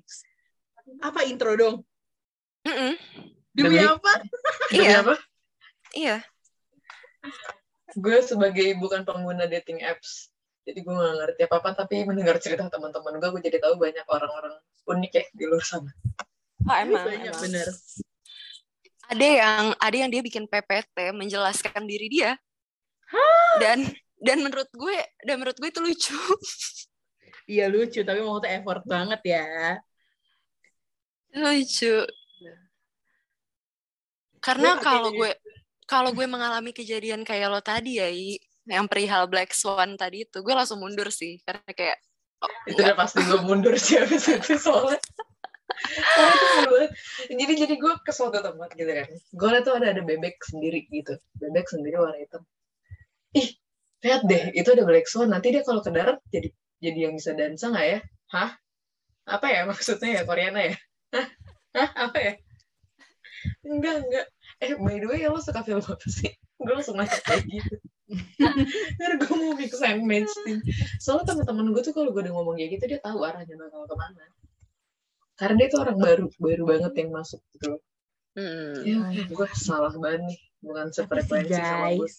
S3: Apa intro dong?
S1: Mm-mm.
S3: Demi,
S2: Demi-
S3: apa?
S2: Demi
S1: Iya.
S2: apa?
S1: Iya.
S2: Gue sebagai bukan pengguna dating apps jadi gue gak ngerti apa apa tapi mendengar cerita teman-teman gue gue jadi tahu banyak orang-orang unik ya di luar sana.
S1: Oh, emang,
S3: banyak
S1: emang.
S3: bener.
S1: Ada yang ada yang dia bikin PPT menjelaskan diri dia. Dan dan menurut gue dan menurut gue itu lucu.
S3: Iya lucu tapi maksudnya effort banget ya.
S1: Lucu karena
S3: Gue
S1: kalau gue kalau gue mengalami kejadian kayak lo tadi ya I, yang perihal Black Swan tadi itu gue langsung mundur sih karena kayak oh,
S2: itu udah pasti gue mundur sih habis itu soalnya banget. Jadi jadi gue ke suatu tempat gitu kan. Gue liat tuh ada ada bebek sendiri gitu. Bebek sendiri warna hitam. Ih, lihat deh, itu ada black swan. Nanti dia kalau ke darat jadi jadi yang bisa dansa nggak ya? Hah? Apa ya maksudnya ya Koreana ya? Hah? Hah? Apa ya? Enggak, enggak. Eh, by the way, lo suka film apa sih? Gue langsung nanya kayak gitu. Karena gue mau mix and match. Soalnya teman-teman gue tuh kalau gue udah ngomong kayak gitu, dia tahu arahnya bakal ke mana. Karena dia tuh orang baru, baru banget yang masuk gitu. loh.
S1: Hmm.
S2: Ya, gue salah banget nih. Bukan sefrekuensi sama gue.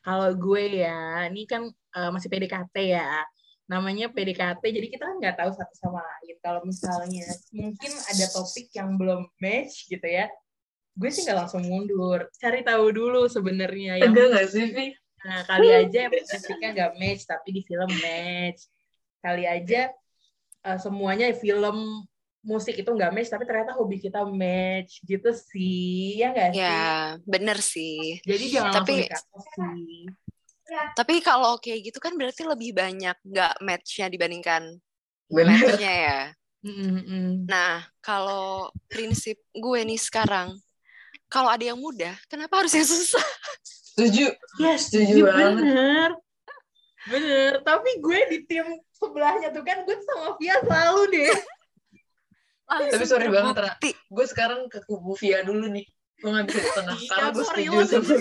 S3: kalau gue ya ini kan eh, masih PDKT ya namanya PDKT jadi kita kan nggak tahu satu sama lain kalau misalnya mungkin ada topik yang belum match gitu ya gue sih nggak langsung mundur cari tahu dulu sebenarnya yang
S2: Enggak gak sih, Vi?
S3: Nah, kali aja musiknya nggak match, tapi di film match. Kali aja eh, semuanya film musik itu nggak match, tapi ternyata hobi kita match gitu sih, ya nggak sih?
S1: Ya, bener sih.
S3: Jadi jangan
S1: Tapi-
S3: langsung dikata sih.
S1: Tapi kalau kayak gitu kan berarti lebih banyak nggak match-nya dibandingkan match-nya ya. Nah, kalau prinsip gue nih sekarang, kalau ada yang mudah, kenapa harus yang susah?
S2: Setuju.
S3: Yes,
S2: Setuju
S3: iya
S2: banget.
S3: bener. Bener, tapi gue di tim sebelahnya tuh kan gue sama Via selalu deh.
S2: Tapi sorry banget, Ra. Gue sekarang ke kubu Via dulu nih. Gue gak bisa di tengah.
S3: Iya,
S2: Karena gue setuju sama.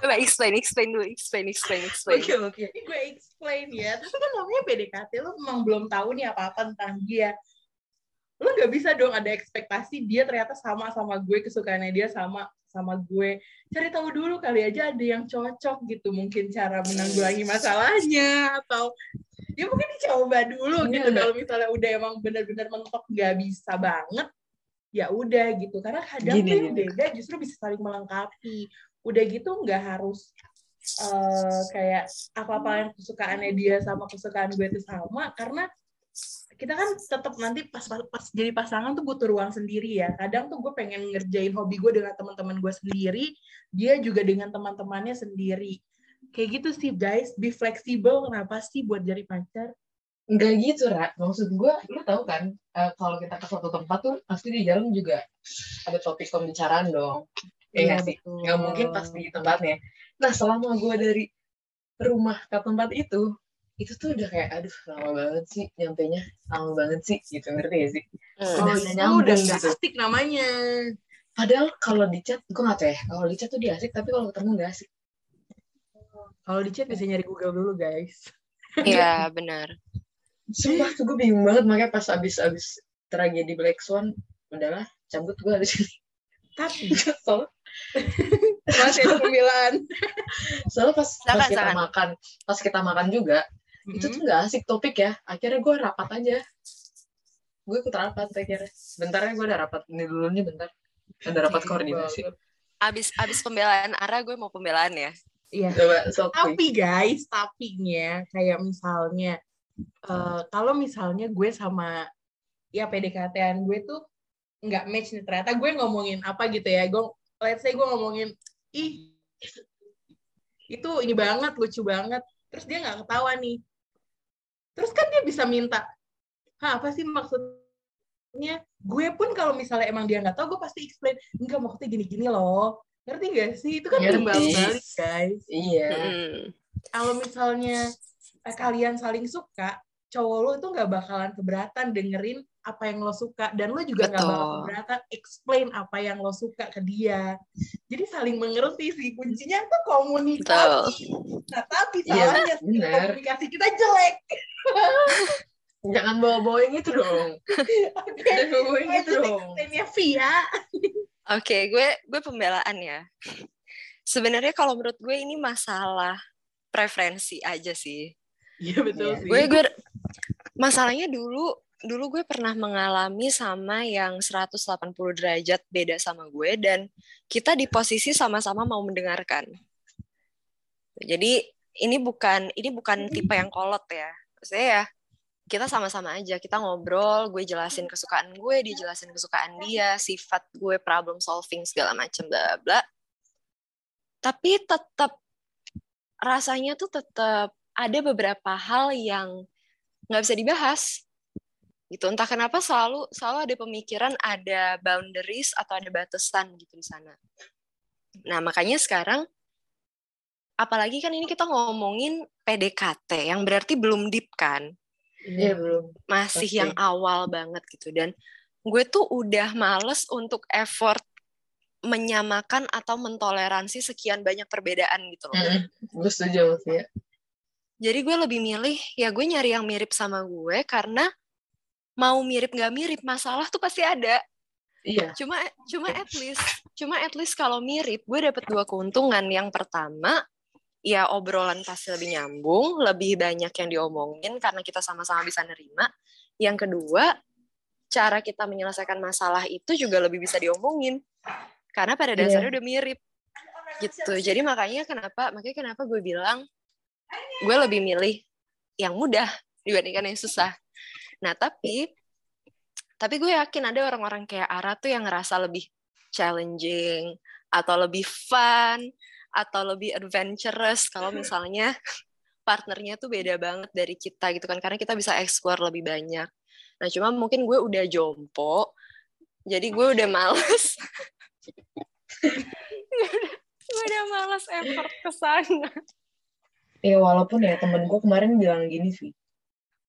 S1: Coba explain, explain dulu, explain, explain, explain.
S2: Oke, oke.
S3: Ini gue explain ya. Tapi kan namanya PDKT, lo memang belum tahu nih apa-apa tentang dia. Lo nggak bisa dong ada ekspektasi dia ternyata sama sama gue, kesukaannya dia sama sama gue. Cari tahu dulu kali aja ada yang cocok gitu. Mungkin cara menanggulangi masalahnya atau ya mungkin dicoba dulu
S2: Iya,
S3: gitu.
S2: nggak?
S3: Kalau misalnya udah emang benar-benar mentok nggak bisa banget, ya udah gitu. Karena kadang
S2: Gini,
S3: tuh yang
S2: gini.
S3: beda justru bisa saling melengkapi. Udah gitu nggak harus eh, kayak apa-apa yang kesukaannya dia sama kesukaan gue itu sama karena kita kan tetap nanti pas, pas pas jadi pasangan tuh butuh ruang sendiri ya kadang tuh gue pengen ngerjain hobi gue dengan teman-teman gue sendiri dia juga dengan teman-temannya sendiri kayak gitu sih guys be flexible kenapa sih buat jadi pacar
S2: Enggak gitu, Ra. Maksud gue, lu tahu kan, eh, kalau kita ke suatu tempat tuh pasti di jalan juga ada topik pembicaraan dong. Iya nggak sih? Nggak mungkin pas di tempatnya. Nah, selama gue dari rumah ke tempat itu, itu tuh udah kayak, aduh, lama banget sih nyampenya. Lama banget sih, gitu. Ngerti gak sih?
S1: Hmm.
S3: kalau
S2: udah
S3: itu
S2: nyambung
S3: udah nggak
S2: gitu.
S3: asik namanya
S2: Padahal kalau di chat, gue nggak tahu ya, kalau di chat tuh dia asik, tapi kalau ketemu nggak asik.
S3: kalau di chat bisa nyari Google dulu guys
S1: Iya, benar.
S2: Sumpah tuh gue bingung banget, makanya pas abis-abis tragedi Black Swan, udahlah, cabut gue dari sini.
S3: tapi
S2: Soalnya,
S3: masih ada pembelaan
S2: soalnya pas, pas kita makan, pas kita makan juga, itu tuh nggak asik topik ya. Akhirnya gue rapat aja. Gue ikut rapat akhirnya. Bentar ya gue ada rapat ini dulu nih bentar. Ada rapat koordinasi.
S1: Abis abis pembelaan Ara, gue mau pembelaan ya.
S3: Iya.
S2: Coba Wi.
S3: Tapi guys, tapinya kayak misalnya eh, kalau misalnya gue sama ya PDKT-an gue tuh nggak match nih. Ternyata gue ngomongin apa gitu ya. Gue let's say gue ngomongin ih itu ini banget lucu banget. Terus dia nggak ketawa nih. Terus kan dia bisa minta Hah, apa sih maksudnya? Gue pun kalau misalnya emang dia nggak tahu gue pasti explain enggak maksudnya gini-gini loh. Ngerti gak sih? Itu kan timbal balik guys.
S2: Iya.
S1: Hmm.
S3: kalau misalnya kalian saling suka, cowok lo itu nggak bakalan keberatan dengerin apa yang lo suka dan lo juga nggak bakal keberatan explain apa yang lo suka ke dia. Jadi saling mengerti sih kuncinya tuh komunikasi. Nah tapi
S2: Iya,
S3: salahnya
S2: benar.
S3: komunikasi kita jelek.
S2: Jangan bawa-bawa yang itu dong.
S3: Oke.
S2: Jangan bawa yang itu dong.
S3: Via.
S1: Oke, gue gue pembelaan ya. Sebenarnya kalau menurut gue ini masalah preferensi aja sih.
S3: Iya betul
S2: Iya.
S3: sih.
S1: Gue gue masalahnya dulu dulu gue pernah mengalami sama yang 180 derajat beda sama gue dan kita di posisi sama-sama mau mendengarkan. Jadi ini bukan ini bukan tipe yang kolot ya. Maksudnya ya kita sama-sama aja, kita ngobrol, gue jelasin kesukaan gue, dia jelasin kesukaan dia, sifat gue, problem solving segala macam bla bla. Tapi tetap rasanya tuh tetap ada beberapa hal yang nggak bisa dibahas. gitu entah kenapa selalu selalu ada pemikiran ada boundaries atau ada batasan gitu di sana nah makanya sekarang apalagi kan ini kita ngomongin PDKT yang berarti belum deep kan
S2: Iya belum.
S1: masih
S2: Pasti.
S1: yang awal banget gitu dan gue tuh udah males untuk effort menyamakan atau mentoleransi sekian banyak perbedaan gitu loh.
S2: Mm-mm. Gue setuju Via.
S1: Jadi gue lebih milih ya gue nyari yang mirip sama gue karena mau mirip nggak mirip masalah tuh pasti ada.
S2: Iya.
S1: Cuma cuma at least cuma at least kalau mirip gue dapet dua keuntungan. Yang pertama ya obrolan pasti lebih nyambung, lebih banyak yang diomongin karena kita sama-sama bisa nerima. Yang kedua cara kita menyelesaikan masalah itu juga lebih bisa diomongin karena pada
S2: Iya.
S1: dasarnya udah mirip gitu. Jadi makanya kenapa makanya kenapa gue bilang gue lebih milih yang mudah dibandingkan yang susah. Nah, tapi tapi gue yakin ada orang-orang kayak Ara tuh yang ngerasa lebih challenging atau lebih fun atau lebih adventurous kalau misalnya partnernya tuh beda banget dari kita gitu kan karena kita bisa explore lebih banyak. Nah, cuma mungkin gue udah jompo. Jadi gue udah males. gue udah males effort ke sana.
S2: Ya walaupun ya temen gue kemarin bilang gini sih.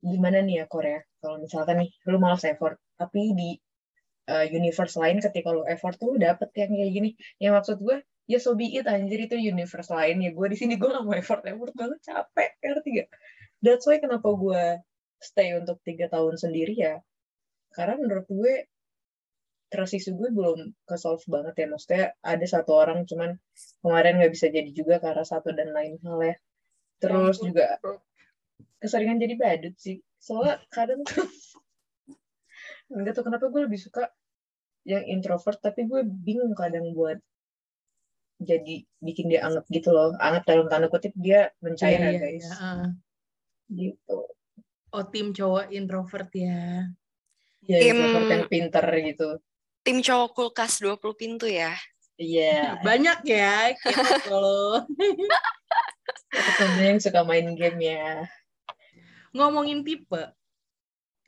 S2: Gimana nih ya Korea? Kalau misalkan nih lu malas effort, tapi di uh, universe lain ketika lu effort tuh lu dapet yang kayak gini. Yang maksud gue ya so be it anjir itu universe lain ya gue di sini gue gak mau effort effort banget capek ngerti gak? That's why kenapa gue stay untuk tiga tahun sendiri ya karena menurut gue issue gue belum ke solve banget ya maksudnya ada satu orang cuman kemarin nggak bisa jadi juga karena satu dan lain hal ya terus
S3: ampun.
S2: juga keseringan jadi badut sih soalnya kadang tuh nggak tahu kenapa gue lebih suka yang introvert tapi gue bingung kadang buat jadi bikin dia anget gitu loh anget dalam tanda kutip dia mencair
S3: Iya,
S2: ya
S3: iya,
S2: guys
S3: iya, ah.
S2: gitu
S3: Oh, tim cowok introvert ya.
S2: ya
S1: Tim-
S2: introvert yang pinter gitu
S1: Tim cowok kulkas 20 pintu ya.
S2: iya
S3: Banyak ya kita kalau
S2: ketemu yang suka main game ya
S3: ngomongin tipe.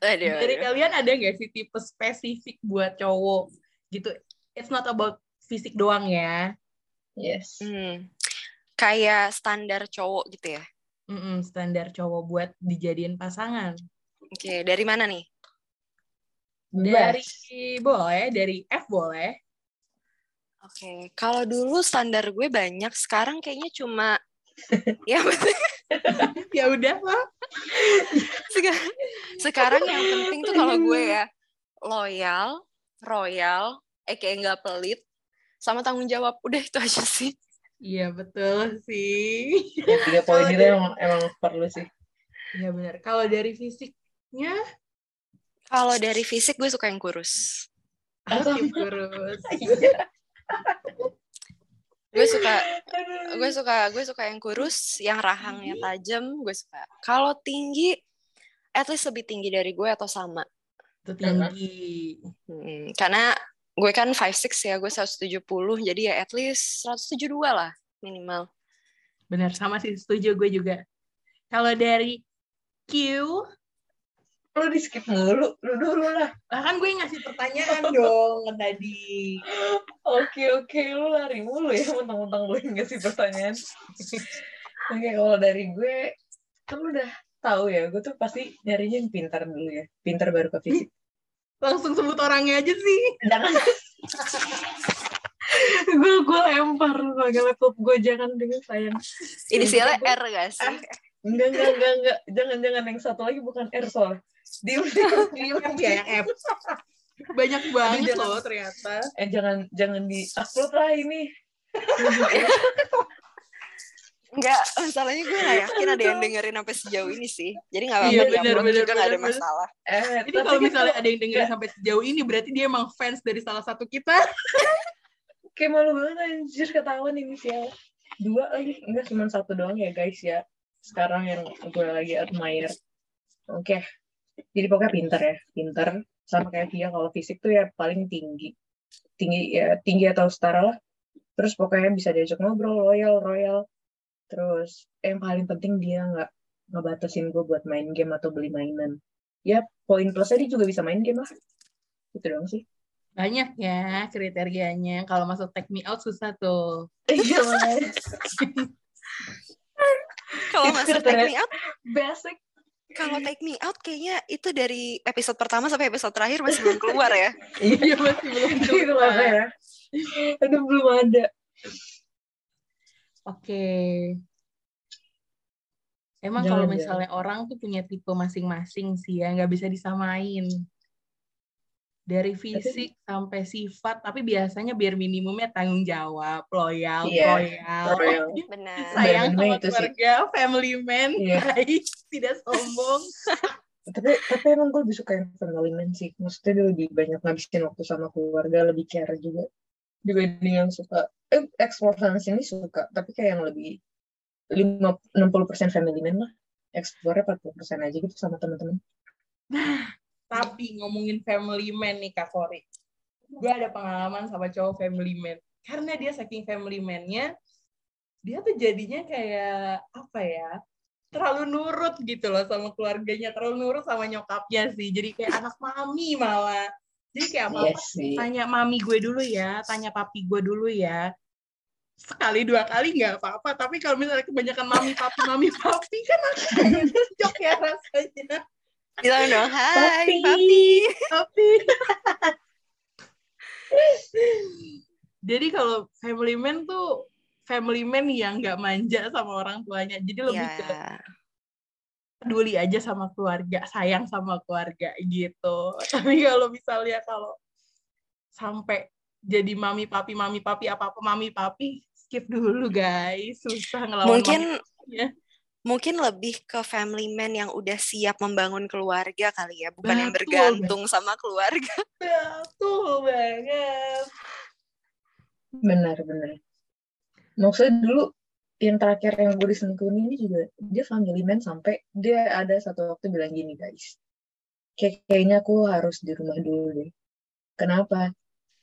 S1: Aduh,
S3: Dari
S1: aduh.
S3: kalian ada nggak sih tipe spesifik buat cowok gitu? It's not about fisik doang ya.
S2: yes
S1: Hmm. Kayak standar cowok gitu ya.
S3: Mm-mm, standar cowok buat dijadiin pasangan.
S1: Oke, dari mana nih?
S3: Dari boleh, dari F boleh.
S1: Oke, kalau dulu standar gue banyak, sekarang kayaknya cuma ya betul.
S3: Ya udah lah.
S1: Seka- sekarang yang penting tuh kalau gue ya loyal, royal, eh kayak nggak pelit, sama tanggung jawab. Udah itu aja sih.
S3: Iya betul sih.
S2: Ya, tiga poin itu emang, emang perlu sih
S3: Iya benar. Kalau dari fisiknya,
S1: Kalau dari fisik gue suka yang kurus.
S3: aku tim kurus.
S1: Gue suka gue suka gue suka yang kurus, yang rahangnya tajam, gue suka. Kalau tinggi, at least lebih tinggi dari gue atau sama.
S3: Itu tinggi.
S1: Hmm, karena gue kan 5'6 ya, gue 170, jadi ya at least 172 lah minimal.
S3: Benar, sama sih setuju gue juga. Kalau dari Q,
S2: lu di skip mulu lu dulu lah.
S3: Lah kan gue ngasih pertanyaan dong tadi.
S2: oke oke. Lu lari mulu ya mentang-mentang gue ngasih pertanyaan. Oke kalau dari gue kan lu udah tahu ya gue tuh pasti nyarinya yang pintar dulu ya. Pintar baru ke fisik.
S3: Langsung sebut orangnya aja sih.
S2: jangan gue gue lempar pakai laptop gue jangan dengan sayang.
S1: Inisialnya R gak sih?
S2: enggak enggak enggak enggak. Jangan jangan yang satu lagi bukan R soal diem diem diem
S3: F ya, yang F. Banyak banget
S2: jangan.
S3: loh ternyata.
S2: eh jangan jangan di upload lah ini
S1: Enggak, masalahnya gue gak yakin ada yang dengerin sampai sejauh ini sih. Jadi gak
S3: Iya,
S1: apa-apa
S3: bener,
S1: di-upload
S3: bener,
S1: juga gak ada
S3: bener, bener.
S1: masalah.
S2: eh tapi
S3: kalau
S2: kan
S3: misalnya ada yang dengerin sampai sejauh ini, berarti dia emang fans dari salah satu kita.
S2: kayak malu banget anjir ketahuan inisial dua lagi enggak cuma satu doang ya guys ya sekarang yang gue lagi admire oke jadi pokoknya pinter ya pinter. Sama kayak Via kalau fisik tuh ya paling tinggi. Tinggi ya tinggi atau setara lah. Terus pokoknya bisa diajak ngobrol loyal royal. Terus yang paling penting dia nggak ngebatasin gue buat main game atau beli mainan. Ya poin plusnya dia juga bisa main game lah. Itu doang sih.
S3: Banyak ya kriterianya. Kalau masuk take me out susah tuh.
S2: iya
S1: Kalau masuk take me out,
S2: basic
S1: kalau take me out kayaknya itu dari episode pertama sampai episode terakhir masih belum keluar ya.
S3: Iya masih belum
S2: itu
S3: keluar.
S2: makanya aduh belum ada
S3: Oke. Emang
S2: Jangan,
S3: kalau
S2: jangan.
S3: misalnya orang tuh punya tipe masing-masing sih ya, nggak bisa disamain. Dari fisik sampai sifat, tapi biasanya biar minimumnya tanggung jawab, loyal,
S2: Iya,
S3: loyal,
S2: Royal.
S1: Benar.
S3: sayang sama
S2: itu sih.
S3: keluarga, family man,
S2: Iya.
S3: baik, tidak sombong.
S2: tapi tapi emang gue lebih suka yang family sih maksudnya dia lebih banyak ngabisin waktu sama keluarga lebih care juga dibanding yang suka eh explore sana sini suka tapi kayak yang lebih lima enam puluh persen family man lah explore 40 persen aja gitu sama teman-teman
S3: Tapi ngomongin family man nih Kak Kori. Gue ada pengalaman sama cowok family man. Karena dia saking family man-nya, dia tuh jadinya kayak apa ya? Terlalu nurut gitu loh sama keluarganya, terlalu nurut sama nyokapnya sih. Jadi kayak anak mami malah. Jadi kayak apa?
S2: yes sih
S3: Tanya mami gue dulu ya, tanya papi gue dulu ya. Sekali dua kali nggak apa-apa, tapi kalau misalnya kebanyakan mami papi mami papi kan cocok ya rasanya.
S1: Bilang dong, hai
S2: Papi."
S1: papi.
S3: jadi kalau family man tuh family man yang nggak manja sama orang tuanya jadi lebih ke
S1: Ya.
S3: peduli aja sama keluarga sayang sama keluarga gitu tapi kalau misalnya kalau sampai jadi mami papi mami papi apa apa mami papi skip dulu guys susah ngelawan
S1: Mungkin
S3: papinya.
S1: mungkin lebih ke family man yang udah siap membangun keluarga kali ya, bukan yang
S3: Betul,
S1: bergantung sama keluarga.
S3: betul banget
S2: benar benar maksudnya dulu yang terakhir yang gue diselingkuhin ini juga dia family man sampai dia ada satu waktu bilang gini guys kayak kayaknya aku harus di rumah dulu deh. Kenapa?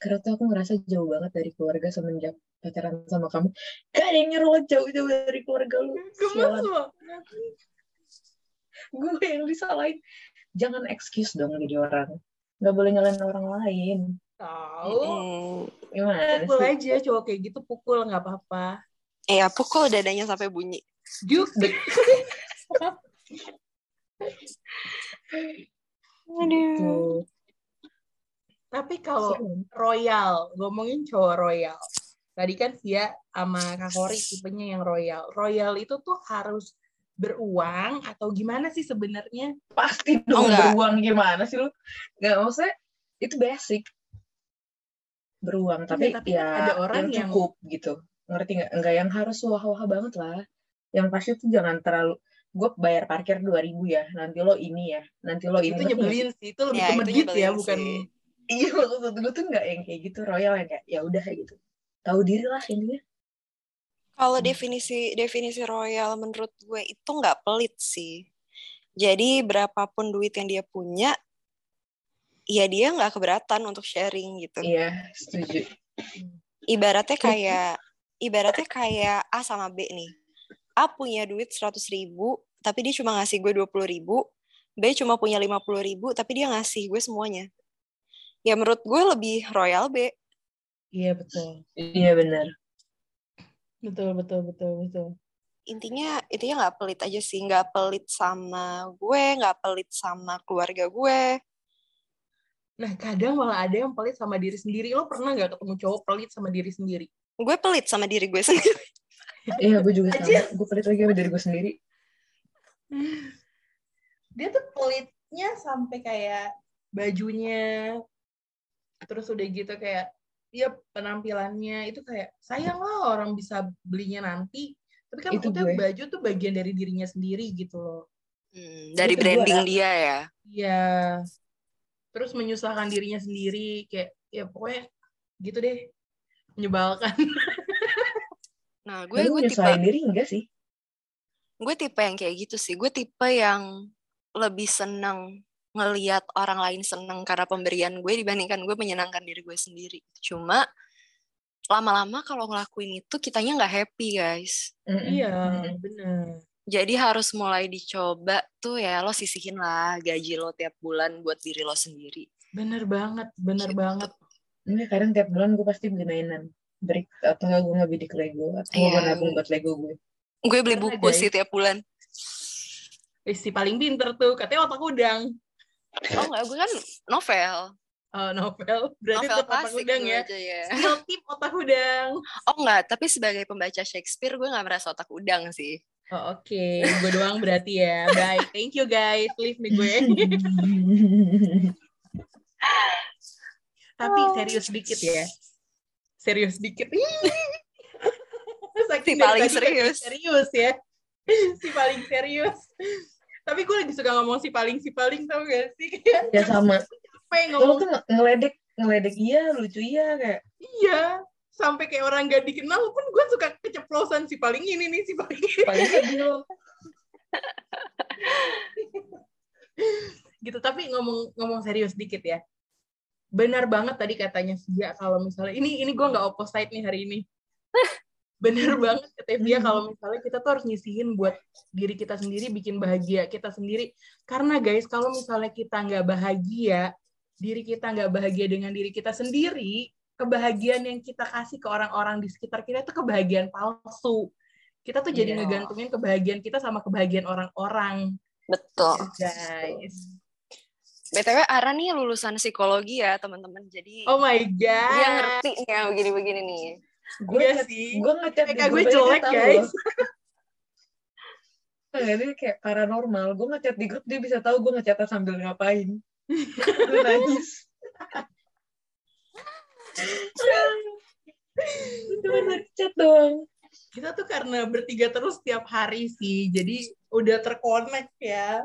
S2: Karena tuh aku ngerasa jauh banget dari keluarga semenjak pacaran sama kamu. Gak ada yang nyuruh jauh-jauh dari keluarga lu. Gue yang disalahin. Jangan excuse dong jadi orang. Nggak boleh nyalain orang lain
S3: tahu
S1: Hmm.
S2: gimana
S3: pukul aja cowok kayak gitu pukul nggak apa-apa
S1: Iya, pukul dadanya sampai bunyi.
S3: Juk.
S1: Aduh.
S2: Tuh.
S3: Tapi kalau royal, ngomongin cowok royal. Tadi kan Via sama Kak Kori tipenya yang royal. Royal itu tuh harus beruang atau gimana sih sebenarnya?
S2: pasti
S1: Oh,
S2: dong
S1: enggak.
S2: beruang gimana sih lu nggak maksudnya itu basic beruang. Tapi,
S3: Iya, tapi
S2: ya
S3: kan ada orang yang-
S2: cukup gitu. Ngerti nggak? Nggak yang harus wah-wah banget lah. Yang pasti tuh jangan terlalu gue bayar parkir 2000 ya. Nanti lo ini ya. Nanti lo ini.
S3: Itu
S2: nggak sih?
S3: nyebelin sih, itu lebih
S1: Ya,
S3: ke
S1: itu
S3: medit ya, bukan
S2: iya maksud gue tuh nggak yang kayak gitu. Royal yang kayak ya udah kayak gitu. Tahu diri lah intinya.
S1: Kalau
S2: Hmm.
S1: definisi definisi royal menurut gue itu nggak pelit sih. Jadi berapapun duit yang dia punya, ya dia nggak keberatan untuk sharing gitu.
S2: iya setuju
S1: Ibaratnya kayak ibaratnya kayak A sama B nih. A punya duit 100 ribu, tapi dia cuma ngasih gue 20 ribu. B cuma punya 50 ribu, tapi dia ngasih gue semuanya. Ya menurut gue lebih royal B.
S3: Iya betul.
S2: iya benar
S3: Betul, betul, betul, betul.
S1: Intinya intinya nggak pelit aja sih, nggak pelit sama gue, nggak pelit sama keluarga gue.
S3: Nah, kadang malah ada yang pelit sama diri sendiri. Lo pernah nggak ketemu cowok pelit sama diri sendiri?
S1: Gue pelit sama diri gue sendiri.
S2: iya gue juga sama gue pelit lagi sama diri gue sendiri
S3: dia tuh pelitnya sampai kayak bajunya terus udah gitu kayak ya penampilannya itu kayak sayang lah orang bisa belinya nanti tapi kan
S2: Itu gue.
S3: baju tuh bagian dari dirinya sendiri gitu loh
S1: Hmm, dari
S2: gue
S1: branding
S2: ada.
S1: dia ya.
S3: Iya terus menyusahkan dirinya sendiri kayak ya pokoknya gitu deh menyebalkan
S1: Nah, gue
S2: gue
S1: tipe
S2: diri enggak sih
S1: gue tipe yang kayak gitu sih. Gue tipe yang lebih seneng ngeliat orang lain seneng karena pemberian gue dibandingkan gue menyenangkan diri gue sendiri. Cuma lama-lama kalau ngelakuin itu kitanya nggak happy guys.
S3: Iya
S2: Mm-mm.
S3: bener
S1: Jadi harus mulai dicoba tuh ya lo sisihin lah gaji lo tiap bulan buat diri lo sendiri.
S3: Bener banget, bener
S1: Gitu.
S3: banget.
S2: Ini kadang tiap bulan gue pasti beli mainan. Brick atau enggak gue ngebidik Lego atau
S1: Iya.
S2: gue nabung buat Lego gue.
S1: Gue beli
S3: Karena,
S1: buku
S3: guys,
S1: sih tiap bulan.
S3: Eh, si paling pinter tuh, katanya otak udang.
S1: Oh enggak, gue kan novel.
S3: Oh, novel. Berarti
S1: Novel
S3: otak udang ya.
S1: aja ya.
S3: Skill tip otak udang.
S1: Oh enggak, tapi sebagai pembaca Shakespeare gue nggak merasa otak udang sih.
S3: Oh, oke. Gue doang berarti ya. Baik. Thank you guys. Leave nih gue. Tapi serius dikit ya. Serius dikit.
S1: Si paling serius.
S3: Serius ya. Si paling serius. Tapi gue lagi suka ngomong si paling si paling tau gak sih?
S2: Ya sama. Lo
S3: ngomong
S2: tuh nge- ngeledek, ngeledek iya, lucu iya kayak.
S3: iya. Sampai kayak orang gak dikenal pun gue suka keceplosan si paling ini nih si paling ini.
S2: Paling
S3: gitu tapi ngomong ngomong serius dikit ya. Benar banget tadi katanya Via kalau misalnya ini ini gue nggak opposite nih hari ini. Benar banget kata Via kalau misalnya kita tuh harus nyisihin buat diri kita sendiri bikin bahagia kita sendiri. Karena guys kalau misalnya kita nggak bahagia diri kita nggak bahagia dengan diri kita sendiri kebahagiaan yang kita kasih ke orang-orang di sekitar kita itu kebahagiaan palsu kita tuh jadi
S2: Iya.
S3: ngegantungin kebahagiaan kita sama kebahagiaan orang-orang
S1: Betul.
S3: guys
S1: BTW Ara nih lulusan psikologi ya teman-teman. Jadi
S3: Oh my god.
S1: dia ngerti nih yang begini-begini nih.
S2: Gue
S3: Iya sih.
S2: gue ngechat
S3: gue jelek, guys.
S2: loh. Nggak, dia kayak paranormal. Gue ngechat di grup, dia bisa tahu gue ngechat sambil ngapain. gue nangis. Cuma ngechat doang.
S3: Kita tuh karena bertiga terus tiap hari sih. Jadi udah terkonek ya.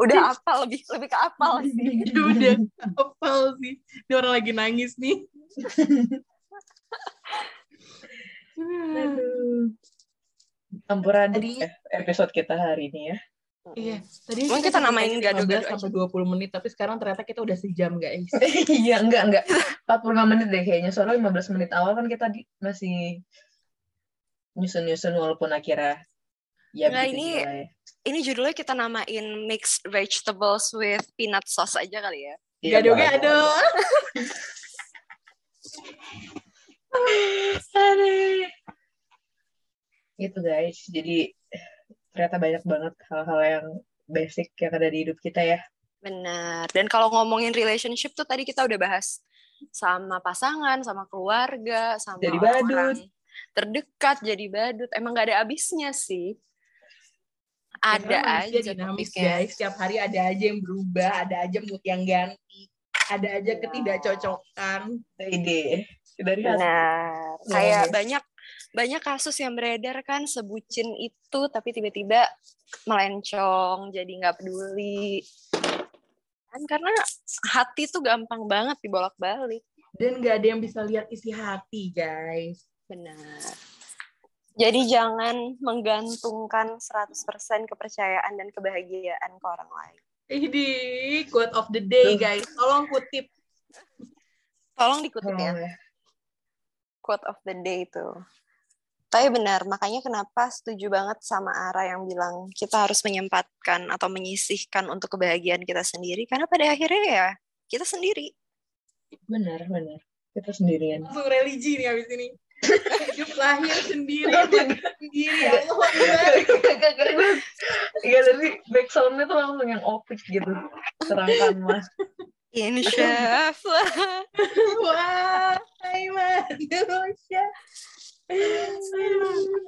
S1: Udah apal lebih lebih ke apal sih.
S3: Udah hafal sih. Ini orang lagi nangis nih.
S2: Aduh. Campur aduk
S3: Tadi-
S2: ya episode kita hari ini ya.
S3: Iya, tadi
S1: Emang kita namain gado-gado
S3: 15 sampai 20 menit, tapi sekarang ternyata kita udah sejam, guys.
S2: Iya, enggak, enggak. 45 menit deh kayaknya. Soalnya 15 menit awal kan kita di, masih nyusun-nyusun walaupun akhirnya ya begitu
S1: ini-
S2: juga ya.
S1: Ini judulnya kita namain mixed vegetables with peanut sauce aja kali ya.
S2: Iya,
S3: Gado-gado.
S2: Aduh. Gitu guys. Jadi ternyata banyak banget hal-hal yang basic yang ada di hidup kita ya.
S1: Benar. Dan kalau ngomongin relationship tuh tadi kita udah bahas sama pasangan, sama keluarga, sama
S2: Jadi
S1: orang
S2: badut.
S1: terdekat, jadi badut. Emang gak ada habisnya sih. Ada aja
S3: dinamis,
S1: topiknya.
S3: guys. Setiap hari ada aja yang berubah, ada aja mood yang ganti, ada aja
S2: Iya.
S3: ketidakcocokan.
S2: Ide dari.
S1: Benar.
S2: Iya,
S1: Kayak
S2: iya.
S1: banyak banyak kasus yang beredar kan sebucin itu tapi tiba-tiba melencong jadi nggak peduli kan karena hati tuh gampang banget dibolak-balik
S3: Dan nggak ada yang bisa lihat isi hati, guys.
S1: benar jadi jangan menggantungkan 100% kepercayaan dan kebahagiaan ke orang lain
S3: Ini quote of the day, guys. Tolong kutip.
S1: tolong dikutip ya
S2: Oh, ya.
S1: quote of the day itu. Tapi benar, makanya kenapa setuju banget sama Ara yang bilang kita harus menyempatkan atau menyisihkan untuk kebahagiaan kita sendiri karena pada akhirnya ya kita sendiri.
S2: Benar, benar. Kita sendirian.
S3: Langsung religi nih habis ini. Hidup lahir sendiri, sendiri. Ya Allah, Akbar.
S2: Iya, tapi back sound-nya tuh langsung yang opik gitu. Serangkan mah.
S1: Insya Allah.
S3: Wah, hai manusia.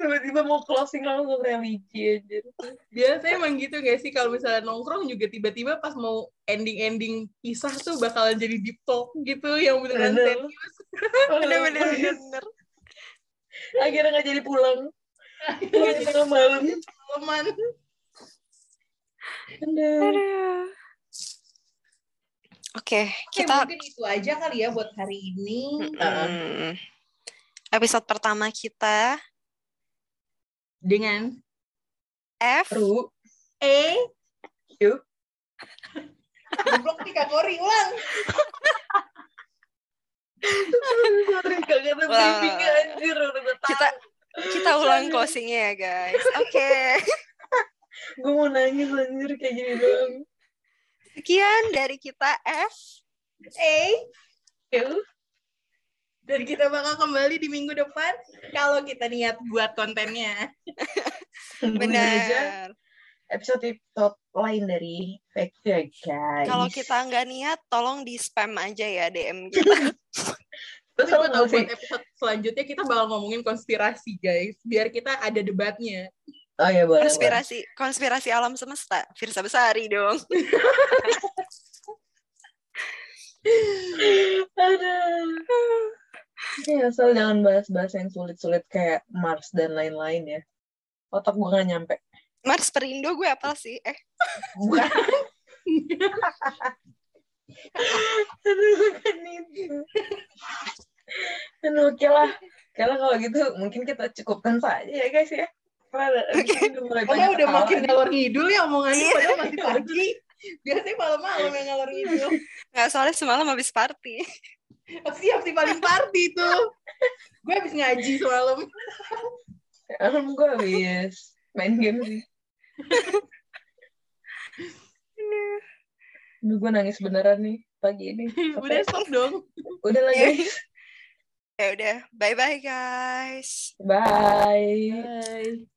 S2: Tiba-tiba mau closing langsung religi aja.
S3: Biasanya emang gitu gak sih kalau misalnya nongkrong juga tiba-tiba pas mau ending-ending kisah tuh bakalan jadi deep talk gitu yang beneran
S2: Bener.
S3: serius.
S1: Bener-bener bener.
S2: Akhirnya nggak jadi pulang. Lagi tengah malam.
S3: Teman.
S2: Aduh.
S1: Oke,
S3: Oke,
S1: kita
S3: mungkin itu aja kali ya buat hari ini.
S1: Mm, episode pertama kita
S3: Dengan
S1: F
S2: Ru.
S3: E.
S2: Yuk.
S3: Goblok nih Kak Kori, ulang.
S2: Sorry, kagak ada
S1: Wah.
S2: briefingnya anjir. Udah gue tahu.
S1: kita kita ulang closingnya ya guys. Oke.
S2: gue mau nangis anjir kayak gini doang.
S1: Sekian dari kita F.
S3: Eh,
S2: Ya,
S3: dan kita bakal kembali di minggu depan kalau kita niat buat kontennya.
S1: Benar.
S2: episode episode lain dari Fact ya guys.
S1: Kalau kita nggak niat, tolong di spam aja ya DM kita.
S2: terus
S3: gue tahu buat episode selanjutnya kita bakal ngomongin konspirasi guys, biar kita ada debatnya.
S2: Oh iya boleh. boleh.
S1: konspirasi konspirasi alam semesta. Firsa Besari dong.
S2: Aduh. Ya, asal jangan bahas-bahas yang sulit-sulit kayak Mars dan lain-lain ya. Otak gue gak nyampe.
S1: Mars Perindo gue apa sih? Eh,
S2: Bukan. Aduh, bukan itu. Aduh, oke lah. Kalau gitu mungkin kita cukupkan saja ya guys ya. Karena
S1: Oke.
S2: udah banyak
S3: udah
S2: ketawa
S3: makin ngalor ngidul ya omongannya
S1: Iya.
S3: padahal masih pagi. Biasanya malam-malam yang ngalor ngidul.
S1: nggak soalnya semalam habis party.
S3: Siap sih paling party tuh. Gue habis ngaji semalam.
S2: Alam gue habis main game sih. Aduh, gue nangis beneran nih pagi ini.
S3: Udah stop dong.
S2: Udah lah guys.
S1: Ya udah, bye bye guys.
S2: Bye.